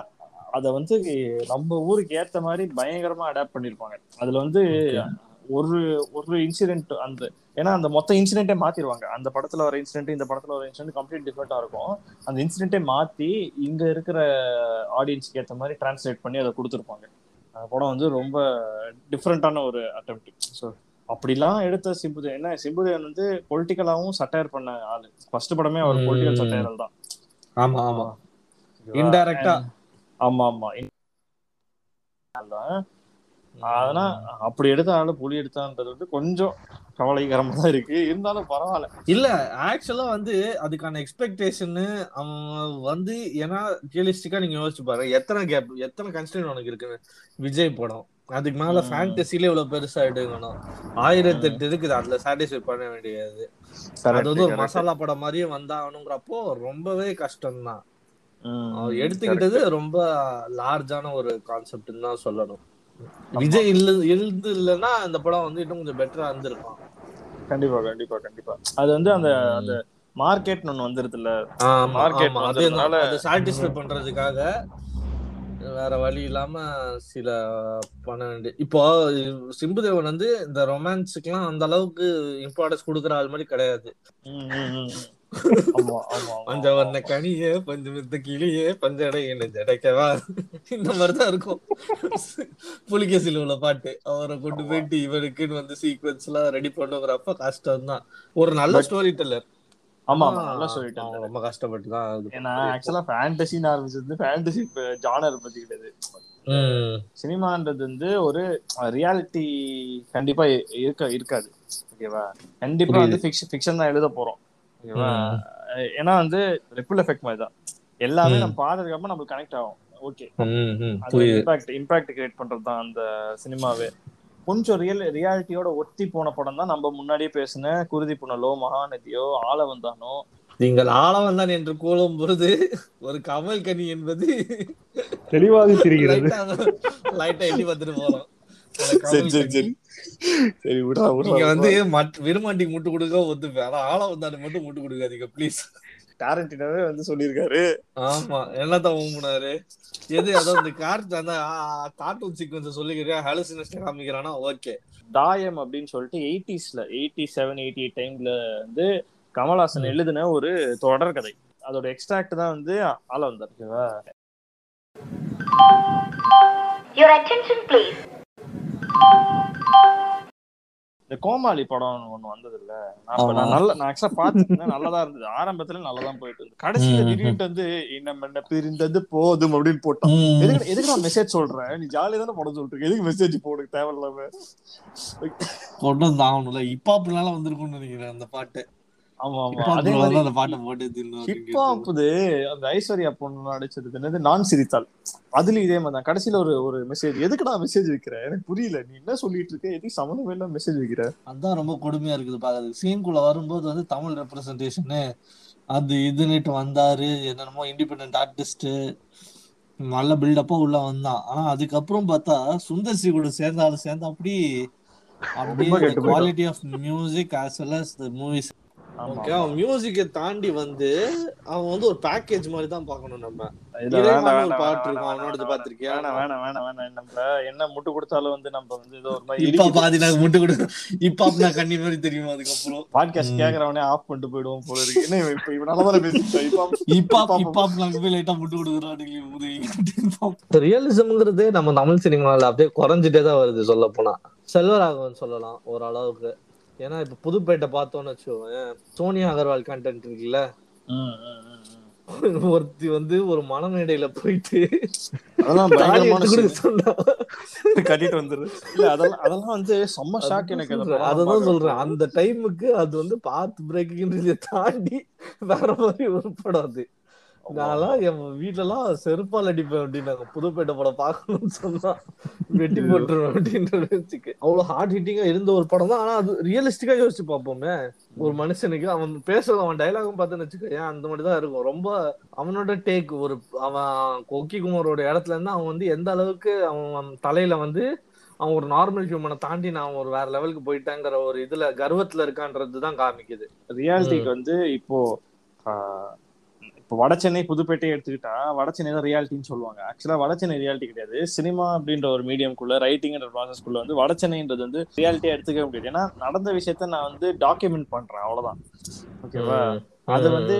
அத வந்து நம்ம ஊருக்கு ஏத்த மாதிரி பயங்கரமா அடாப்ட் பண்ணிருப்பாங்க. அதுல வந்து ஒரு ஒரு இன்சிடென்ட் அந்த ஏன்னா அந்த மொத்த இன்சிடென்ட்டே மாத்திருவாங்க. அந்த படத்துல வர இன்சிடென்ட் இந்த படத்துல வர இன்சிடென்ட் கம்ப்ளீட் டிஃப்ரெண்டா இருக்கும். அந்த இன்சிடென்ட்டே மாத்தி இங்க இருக்கிற ஆடியன்ஸ்க்கு ஏத்த மாதிரி டிரான்ஸ்லேட் பண்ணி அதை கொடுத்துருப்பாங்க. அந்த படம் வந்து ரொம்ப டிஃப்ரெண்டான ஒரு அட்டெம்ப்ட் ஸோ அப்படிலாம் எடுத்த சிம்புதேவன் என்ன சிம்புதேவன் வந்து பொலிட்டிக்கலாவும் சட்டையர் பண்ண ஆளு. ஃபர்ஸ்ட் படமே அவர் பொலிட்டிக்கல். சட்டையர் தான். ஆமா ஆமா. இன்டைரக்டா ஆமா ஆமா. ஆனா அப்படி எடுத்தாலும் புலி எடுத்தான்றது வந்து கொஞ்சம் கவலைகரமா தான் இருக்கு. இருந்தாலும் பரவாயில்ல. இல்ல ஆக்சுவலா வந்து அதுக்கான எக்ஸ்பெக்டேஷன் அவன் வந்து ஏன்னா ரியலிஸ்டிக்கா நீங்க யோசிச்சு பாருங்க. எத்தனை கேப் எத்தனை கன்ஸ்டன்ட் உனக்கு இருக்கு? விஜய் படம். அதுக்கு மேல. ஃபேண்டசில இவ்வளவு பெருசா எடுக்கணும். ஆயிரத்தி எட்டு இருக்குது. அதுல சாட்டிஸ்ஃபை பண்ண வேண்டியது. அது வந்து ஒரு மசாலா படம் மாதிரியே வந்தாகணுங்கிறப்போ ரொம்பவே கஷ்டம் தான் எடுத்துக்கிட்டது ரொம்ப லார்ஜான ஒரு கான்செப்ட்னு தான் சொல்லணும். விஜய் இல்ல இருந்து இல்லைன்னா இந்த படம் வந்து இன்னும் கொஞ்சம் பெட்டரா இருந்திருக்கும். கண்டிப்பா கண்டிப்பா கண்டிப்பா. அது வந்து அந்த அந்த மார்க்கெட்னு ஒண்ணு வந்துருது இல்ல Market ஆமா. அது சாட்டிஸ்ஃபை பண்றதுக்காக வேற வழி இல்லாம சில பண்ண வேண்டிய இப்போ சிம்புதேவன் வந்து இந்த ரொமான்ஸுக்குலாம் அந்த அளவுக்கு இம்பார்ட்டன்ஸ் கொடுக்குற ஆள் மாதிரி கிடையாது. பஞ்ச வண்ண கனியே பஞ்சு மித்த கிளியே பஞ்சடை என்ன ஜடைக்கவா? இந்த மாதிரிதான் இருக்கும். புலிகேசில உள்ள பாட்டு. அவரை கொண்டு போயிட்டு இவருக்குன்னு வந்து சீக்வன்ஸ் எல்லாம் ரெடி பண்ணுங்கிறப்ப கஷ்டம் தான். ஒரு நல்ல ஸ்டோரி டெல்லர் ஆமா நல்லா சொல்லிட்டேன் ரொம்ப கஷ்டப்பட்டு தான் ஏன்னா ஆக்சுவலா ஃபேண்டசின்னு ஆரம்பிச்சது ஃபேண்டசி ஜானர் பத்தி கிடையாது. சினிமான்றது வந்து ஒரு ரியாலிட்டி கண்டிப்பா இருக்க இருக்காது. ஓகேவா கண்டிப்பா வந்து ஃபிக்ஷன் ஃபிக்ஷன் தான் எழுத போறோம். ஓகேவா? ஏன்னா வந்து ரிப்பிள் எஃபெக்ட் மாதிரி தான். எல்லாமே. நம்ம பார்த்ததுக்கு அப்புறம் நம்மளுக்கு கனெக்ட் ஆகும். ஓகே இம்பாக்ட் இம்பாக்ட் கிரியேட் பண்றது தான் அந்த சினிமாவே. கொஞ்சம் ரியல் ரியாலிட்டியோட ஒத்தி போன படம் தான் நம்ம முன்னாடியே பேசின குருதி புனலோ மகாநதியோ ஆள வந்தானோ நீங்கள் ஆழவன் தான் என்று கூறும் பொழுது ஒரு கமல் கனி என்பது தெளிவாக தெரிகிறது. (laughs) லைட்டா எட்டி வந்துட்டு போறோம். சரி விடா நீங்க வந்து மற்ற விருமாண்டிக்கு முட்டு கொடுக்க ஒத்துப்பேன் ஆனா ஆழவன் தான் மட்டும் முட்டு கொடுக்காதீங்க ப்ளீஸ் டாரண்டினாவே வந்து சொல்லியிருக்காரு. ஆமா என்னதான் ஊம்புனாரு? எது அதாவது இந்த கார்ட் அந்த கார்ட்டூன் சீக்வன்ஸ் சொல்லிக்கிறேன் ஹாலுசினேஷன் காமிக்கிறானா? ஓகே தாயம் அப்படின்னு சொல்லிட்டு எயிட்டிஸ்ல எயிட்டி செவன் எயிட்டி எயிட் டைம்ல வந்து கமல்ஹாசன் எழுதின ஒரு தொடர் கதை. அதோட எக்ஸ்ட்ராக்ட் தான் வந்து ஆள வந்தார் ஓகேவா Your attention, please. இந்த கோமாளி படம் ஒண்ணு வந்தது இல்ல நான் நல்ல நான் ஆக்சுவலா பாத்துருந்தேன் நல்லதா இருந்தது. ஆரம்பத்துல நல்லதா போயிட்டு இருந்தது. கடைசியில. திடீர்னு வந்து என்ன என்ன பிரிந்தது போதும் அப்படின்னு போட்டான் எதுக்கு எதுக்கு நான் மெசேஜ் சொல்றேன் நீ ஜாலியா தானே படம் சொல்லிட்டு. எதுக்கு மெசேஜ் போடு? தேவையில்லாம. கொண்டு வந்து ஆகணும்ல இப்ப அப்படினால வந்திருக்கும்னு நினைக்கிறேன் அந்த பாட்டு. அந்த ஐஸ்வர்யா பொண்ணு நடிச்சது என்னது? நான் சிரித்தாள். அதுல இதே மாதிரி கடைசியில ஒரு ஒரு மெசேஜ் எதுக்குடா மெசேஜ் வைக்கிற? எனக்கு புரியல. நீ என்ன சொல்லிட்டு இருக்க? எதுக்கு சம்மந்தமே இல்லாம மெசேஜ் வைக்கிற? அதான் ரொம்ப கொடுமையா இருக்குது பாக்குறது. சீன்குள்ள வரும்போது வந்து தமிழ் ரெப்ரசன்டேஷனு அது இதுன்னுட்டு வந்தாரு. என்னென்னமோ இண்டிபெண்ட் ஆர்டிஸ்ட் நல்ல பில்டப்பா உள்ள வந்தான். ஆனா அதுக்கப்புறம் பார்த்தா சுந்தர் சி கூட சேர்ந்தாலும் சேர்ந்தா அப்படி அப்படியே. Quality of music as well as the movies okay அவன் மியூசிக்கை தாண்டி வந்து அவன் வந்து ஒரு பேக்கேஜ் மாதிரி தான் பார்க்கணும் நம்ம. பாட்டு இருக்கும், வேண்டாம், பார்த்திருக்கியா? வேணாம் வேணாம் வேணாம் வேணாம் நம்ம என்ன முட்டு கொடுத்தாலும் வந்து நம்ம வந்து ஏதோ ஒரு மாதிரி இப்ப பாதி நான் முட்டு கொடு. இப்ப நான் கண்ணி மாதிரி தெரியும் அதுக்கப்புறம்? பாட்காஸ்ட் கேக்குறவனே ஆஃப் பண்ணிட்டு போயிடுவோம் போல இருக்கு. என்ன இப்ப இவனாலதான் பேசிட்டேன் இப்ப இப்ப இப்ப நாங்க போய் லைட்டா முட்டு கொடுக்குறான் ரியலிசம்ங்கிறது நம்ம தமிழ் சினிமால அப்படியே குறைஞ்சிட்டே தான் வருது சொல்ல போனா செல்வராகவன் சொல்லலாம் ஓரளவுக்கு. ஏன்னா இப்ப புதுப்பேட்டை பார்த்தோம்னு வச்சுக்கோங்க சோனியா அகர்வால் கண்டென்ட் இருக்குல்ல. ஒருத்தி வந்து ஒரு மனமேடையில போயிட்டு கட்டிட்டு வந்துரு. இல்ல அதெல்லாம் அதெல்லாம் வந்து செம்ம ஷாக் எனக்கு அததான். சொல்றேன். அந்த டைமுக்கு அது வந்து பாத் பிரேக்கிங்ன்றதை தாண்டி வேற மாதிரி ஒரு படம் அது. நான்லாம் என் வீட்டுல எல்லாம் செருப்பால் அடிப்பேன் அப்படின்னாங்க. புதுப்பேட்டை படம் பார்க்கணும்னு சொன்னா வெட்டி போட்டுருவேன் அப்படின்ற வச்சுக்கு அவ்வளவு ஹார்ட் ஹிட்டிங்கா இருந்த ஒரு படம் தான். ஆனா அது ரியலிஸ்டிக்கா யோசிச்சு பார்ப்போமே. ஒரு மனுஷனுக்கு அவன் பேசுறது அவன் டைலாகும் பார்த்துன்னு வச்சுக்க ஏன் அந்த மாதிரி தான் இருக்கும். ரொம்ப அவனோட டேக் ஒரு அவன் கொக்கி குமாரோட இடத்துல இருந்து அவன் வந்து எந்த அளவுக்கு அவன் தலையில வந்து அவன் ஒரு நார்மல் ஹியூமனை தாண்டி நான் ஒரு வேற லெவலுக்கு போயிட்டேங்கிற ஒரு இதுல கர்வத்துல இருக்கான்றது தான் காமிக்குது ரியாலிட்டிக்கு வந்து இப்போ ஆஹ், இப்போ வட சென்னை புதுப்பேட்டையை எடுத்துக்கிட்டா வட சென்னை தான் ரியாலிட்டின்னு சொல்லுவாங்க ஆக்சுவலா வட சென்னை ரியாலிட்டி கிடையாது. சினிமா அப்படின்ற ஒரு மீடியம்குள்ள ரைட்டிங்ன்ற ப்ராசஸ்க்குள்ள வந்து வட சென்னைன்றது வந்து ரியாலிட்டியா எடுத்துக்க முடியாது. ஏன்னா நடந்த விஷயத்த நான் வந்து டாக்குமெண்ட் பண்றேன் அவ்வளவுதான். ஓகேவா அது வந்து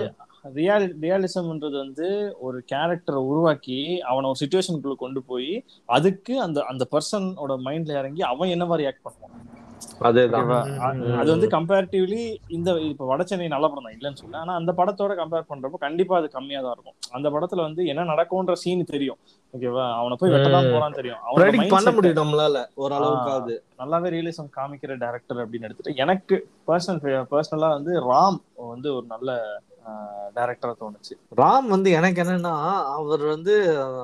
ரியால் ரியாலிசம்ன்றது வந்து ஒரு கேரக்டரை உருவாக்கி அவனை ஒரு சுச்சுவேஷனுக்குள்ள கொண்டு போய் அதுக்கு அந்த அந்த பர்சனோட மைண்ட்ல இறங்கி அவன் என்ன மாதிரி ஆக்ட் பண்ணுவான்? அது வந்து கம்பேரிட்டிவ்லி இந்த இப்ப வட சென்னை நல்ல படம் தான் இல்லைன்னு சொல்ல ஆனா அந்த படத்தோட கம்பேர் பண்றப்போ கண்டிப்பா அது கம்மியா தான் இருக்கும். அந்த படத்துல வந்து என்ன நடக்கும்ன்ற சீன் தெரியும். ஓகேவா? அவனை போய் வெட்டதான். போறான்னு தெரியும். mindset பண்ண முடியும் நம்மளால ஓரளவுக்கு நல்லாவே ரியலிசம் காமிக்கிற டேரக்டர் அப்படின்னு எடுத்துட்டு எனக்கு பர்சனல் பர்சனலா வந்து ராம் வந்து ஒரு நல்ல டேரக்டரா தோணுச்சு. ராம் வந்து எனக்கு என்னன்னா அவர் வந்து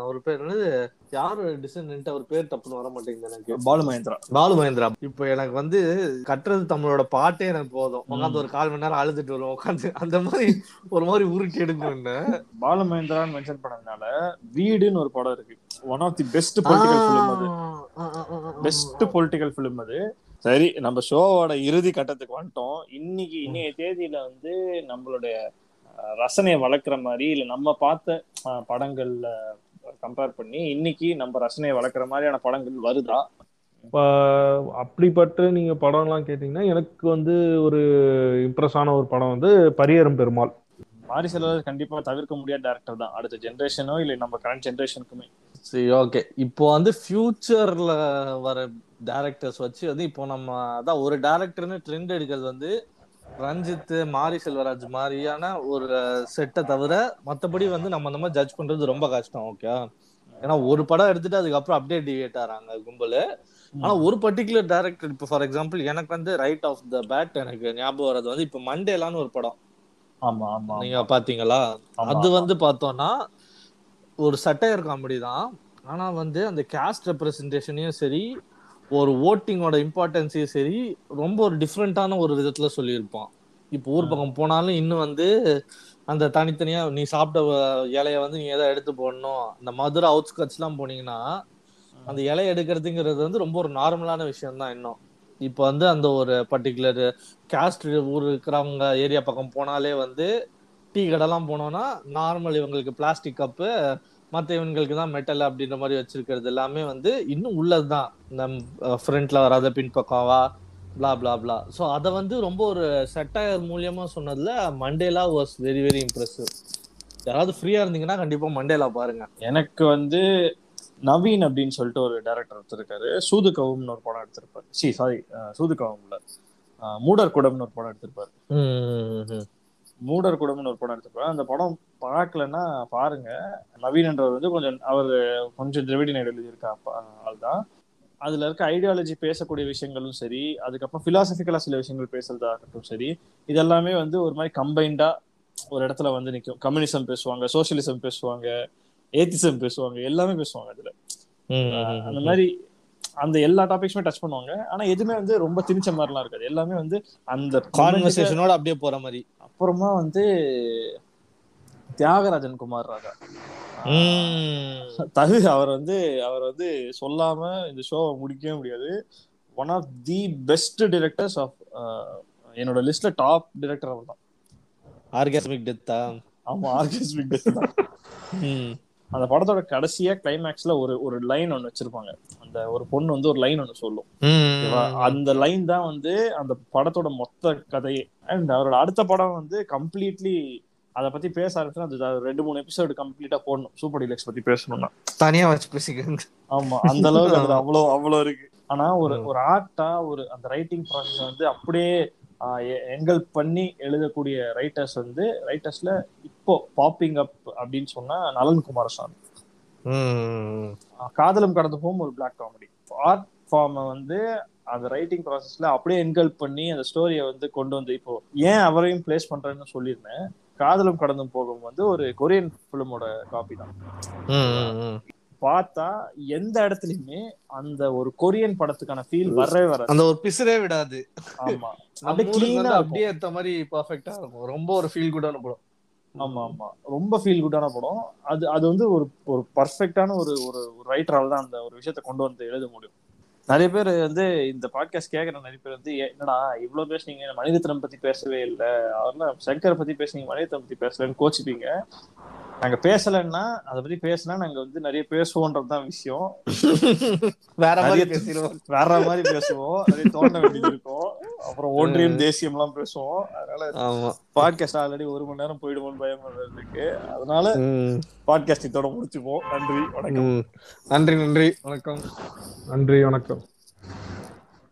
அவர் பேர் என்னது? யாரு டிசைன் அவர் பேர் தப்புன்னு வர மாட்டேங்குது எனக்கு. பாலு மகேந்திரா. பாலு மகேந்திரா. இப்போ எனக்கு வந்து கட்டுறது தமிழோட பாட்டே எனக்கு போதும். உட்காந்து ஒரு கால் மணி நேரம் அழுதுட்டு வரும் உட்காந்து அந்த மாதிரி ஒரு மாதிரி உருட்டி எடுங்க பாலு மகேந்திரான்னு மென்ஷன் பண்ணதுனால வீடுன்னு ஒரு படம் இருக்கு. One of the best political film அது. பெஸ்ட் பொலிட்டிக்கல் ஃபிலிம் அது. சரி நம்ம ஷோவோட இறுதி கட்டத்துக்கு வந்துட்டோம். இன்னைக்கு இன்னைய தேதியில வந்து நம்மளுடைய ரசனையை வளர்க்குற மாதிரி இல்ல நம்ம பார்த்த படங்கள்ல கம்பேர் பண்ணி இன்னைக்கு நம்ம ரசனையை வளர்க்குற மாதிரியான படங்கள் வருதா? இப்ப அப்படிப்பட்ட நீங்க படம் எல்லாம் கேட்டீங்கன்னா எனக்கு வந்து ஒரு இம்ப்ரெஸ் ஆன ஒரு படம் வந்து பரியரும் பெருமாள். மாரி செல்வர் கண்டிப்பா தவிர்க்க முடியாத டேரக்டர் தான். அடுத்த ஜென்ரேஷனோ இல்ல நம்ம கரண்ட் ஜென்ரேஷனுக்குமே சரி ஓகே இப்போ வந்து ஃபியூச்சர்ல வர டேரக்டர்ஸ் வச்சு வந்து இப்போ நம்ம அதான் ஒரு டேரக்டர்னு ட்ரெண்ட் எடுக்கிறது வந்து ரஞ்சித் மாரி செல்வராஜ் மாதிரியான ஒரு செட்டை தவிர மத்தபடி வந்து நம்ம மாதிரி ஜட்ஜ் பண்றது ரொம்ப கஷ்டம் ஓகே ஏன்னா ஒரு படம் எடுத்துட்டு அதுக்கப்புறம் அப்படியே டிவேட் ஆறாங்க கும்பல். ஆனா ஒரு பர்டிகுலர் டேரக்டர் இப்போ ஃபார் எக்ஸாம்பிள் எனக்கு வந்து ரைட் ஆஃப் த பேட் எனக்கு ஞாபகம் வர்றது வந்து இப்போ மண்டேலான்னு ஒரு படம். ஆமா ஆமா நீங்க பாத்தீங்களா? அது. வந்து பார்த்தோம்னா ஒரு சட்டையர் காமெடி தான். ஆனா வந்து அந்த கேஸ்ட் ரெப்ரசன்டேஷனையும் சரி ஒரு ஓட்டிங்கோட இம்பார்ட்டன்ஸையும் சரி ரொம்ப ஒரு டிஃப்ரெண்டான ஒரு விதத்துல சொல்லியிருப்பான். இப்போ ஊர் பக்கம் போனாலும் இன்னும் வந்து அந்த தனித்தனியா நீ சாப்பிட்ட இலைய வந்து நீ எதை எடுத்து போடணும். இந்த மதுரை அவுட்ஸ்கட்ஸ் எல்லாம் போனீங்கன்னா அந்த இலைய எடுக்கிறதுங்கிறது வந்து ரொம்ப ஒரு நார்மலான விஷயம் தான் இன்னும். இப்போ வந்து அந்த ஒரு பர்டிகுலர் கேஸ்ட் ஊர் இருக்கிறவங்க ஏரியா பக்கம் போனாலே வந்து டீ கடைலாம் போனோம்னா நார்மல் இவங்களுக்கு பிளாஸ்டிக் கப்பு மற்ற இவங்களுக்கு தான் மெட்டல் அப்படின்ற மாதிரி வச்சிருக்கிறது எல்லாமே வந்து இன்னும் உள்ளதுதான். இந்த ஃப்ரண்ட்ல வராத பின்பக்கம் வா blah blah blah. ஸோ அதை வந்து ரொம்ப ஒரு செட்டாயர் மூலியமா சொன்னதுல Mandela was very very impressive யாராவது ஃப்ரீயா இருந்தீங்கன்னா கண்டிப்பா மண்டேலா பாருங்க. எனக்கு வந்து நவீன் அப்படின்னு சொல்லிட்டு ஒரு டைரக்டர் எடுத்திருக்காரு. சூது கவும்னு ஒரு படம் எடுத்திருப்பாரு. சி சாரி சூது கவும்ல மூடர் குடம்னு ஒரு படம் எடுத்திருப்பாரு. மூடர் குடம்னு ஒரு படம் எடுத்திருப்பாரு அந்த படம் பார்க்கலன்னா பாருங்க. நவீன்ன்றவர் வந்து கொஞ்சம் அவர் கொஞ்சம் திரவிடி நாயுடு எழுதியிருக்க ஆள் தான். அதுல இருக்க ஐடியாலஜி பேசக்கூடிய விஷயங்களும் சரி அதுக்கப்புறம் பிலாசபிக்கலா சில விஷயங்கள் பேசுறதாகட்டும் சரி இதெல்லாமே வந்து ஒரு மாதிரி கம்பைண்டா ஒரு இடத்துல வந்து நிற்கும் கம்யூனிசம் பேசுவாங்க சோசியலிசம் பேசுவாங்க ஏத்திசம் பேசுவாங்க எல்லாமே பேசுவாங்க அதுல. அந்த மாதிரி அந்த எல்லா டாபிக்ஸுமே டச் பண்ணுவாங்க. ஆனா எதுவுமே வந்து ரொம்ப திணிச்ச மாதிரிலாம் இருக்காது. எல்லாமே வந்து அந்த கான்வர்சேஷனோட அப்படியே போற மாதிரி. அப்புறமா வந்து தியாகராஜன் குமார் ராஜா. தகு அவர் வந்து அவர் வந்து சொல்லாம இந்த ஷோவை முடிக்கவே முடியாது. One of the best directors of என்னோட லிஸ்ட்ல டாப் டிரெக்டர் அவர் தான். ஆர்காஸ்மிக் டெத்தா ஆமா ஆர்கெஸ்ட்ரிக் டெத் தான். அந்த படத்தோட கடைசியா கிளைமேக்ஸ்ல ஒரு ஒரு லைன் ஒன்னு வச்சிருப்பாங்க. அந்த ஒரு பொண்ணு வந்து ஒரு லைன் ஒன்னு சொல்லும்? அந்த லைன் தான் வந்து அந்த படத்தோட மொத்த கதையே. அண்ட் அவரோட அடுத்த படம் வந்து கம்ப்ளீட்லி அத பத்தி பேச ஆரம்பிச்சா அது அது ரெண்டு மூணு எபிசோடு கம்ப்ளீட்டா போடணும். சூப்பர் டீலக்ஸ் பத்தி பேசணும்னா. தனியா வச்சு பேசிக்கிறேன் ஆமா அந்த அளவுக்கு அதுல (laughs) அவ்வளோ அவ்வளோ இருக்கு. ஆனா ஒரு ஒரு ஆர்ட்டா ஒரு அந்த ரைட்டிங் ப்ராசஸ் வந்து அப்படியே எங்கல் பண்ணி எழுதக்கூடிய ரைட்டர்ஸ் வந்து ரைட்டர்ஸ்ல இப்போ பாப்பிங் அப் அப்படின்னு சொன்னா நலன் குமாரசாமி. காதலும் கடந்து போகும் ஒரு பிளாக் காமெடி ஆர்ட் ஃபார்மை வந்து அந்த ரைட்டிங் ப்ராசஸ்ல அப்படியே என்கல் பண்ணி அந்த ஸ்டோரியை வந்து கொண்டு வந்து இப்போ ஏன் அவரையும் பிளேஸ் பண்றேன்னு சொல்லியிருந்தேன். காதலும் கடந்தும் போகும் வந்து ஒரு கொரியன் ஃபிலிமோட காப்பி தான். பார்த்தா எந்த இடத்துலயுமே அந்த ஒரு கொரியன் படத்துக்கான ஃபீல் வரவே வராது. அந்த ஒரு பிசுரே விடாது. ஆமா. அப்படியே. அப்படியே ஏத்த மாதிரி பர்ஃபெக்ட்டா இருக்கும். ரொம்ப ஒரு ஃபீல் குட்டான படம் ஆமா ஆமா. ரொம்ப ஃபீல் குட்டான படம். அது அது வந்து ஒரு ஒரு பர்ஃபெக்டான ஒரு ஒரு ரைட்டரால தான் அந்த ஒரு விஷயத்தை கொண்டு வந்து எழுத முடியும். நிறைய பேர் வந்து இந்த பாட்காஸ்ட் கேட்குற நிறைய பேர் வந்து "ஏ, என்னடா இவ்வளவு பேசுனீங்க மனிதத்தினம் பத்தி பேசவே இல்லை. அவர்லாம் சங்கரை பத்தி பேசுனீங்க மனிதத்தினம் பத்தி பேசலன்னு கோச்சிப்பீங்க. நாங்க பேசலைன்னா அதை பத்தி பேசினா நாங்க வந்து நிறைய பேசுவோன்றதுதான் விஷயம். (laughs) வேற மாதிரி பேசிடுவோம். (laughs) வேற மாதிரி பேசுவோம். நிறைய தோண்ட வேண்டியது இருக்கும். அப்புறம் ஒன்றியம் தேசியம் எல்லாம் பேசுவோம். அதனால பாட்காஸ்ட் ஆல்ரெடி ஒரு மணி நேரம் போயிடுமோன்னு பயம் இருக்கு. அதனால பாட்காஸ்ட் முடிச்சுப்போம். நன்றி வணக்கம். நன்றி நன்றி. வணக்கம். நன்றி வணக்கம்.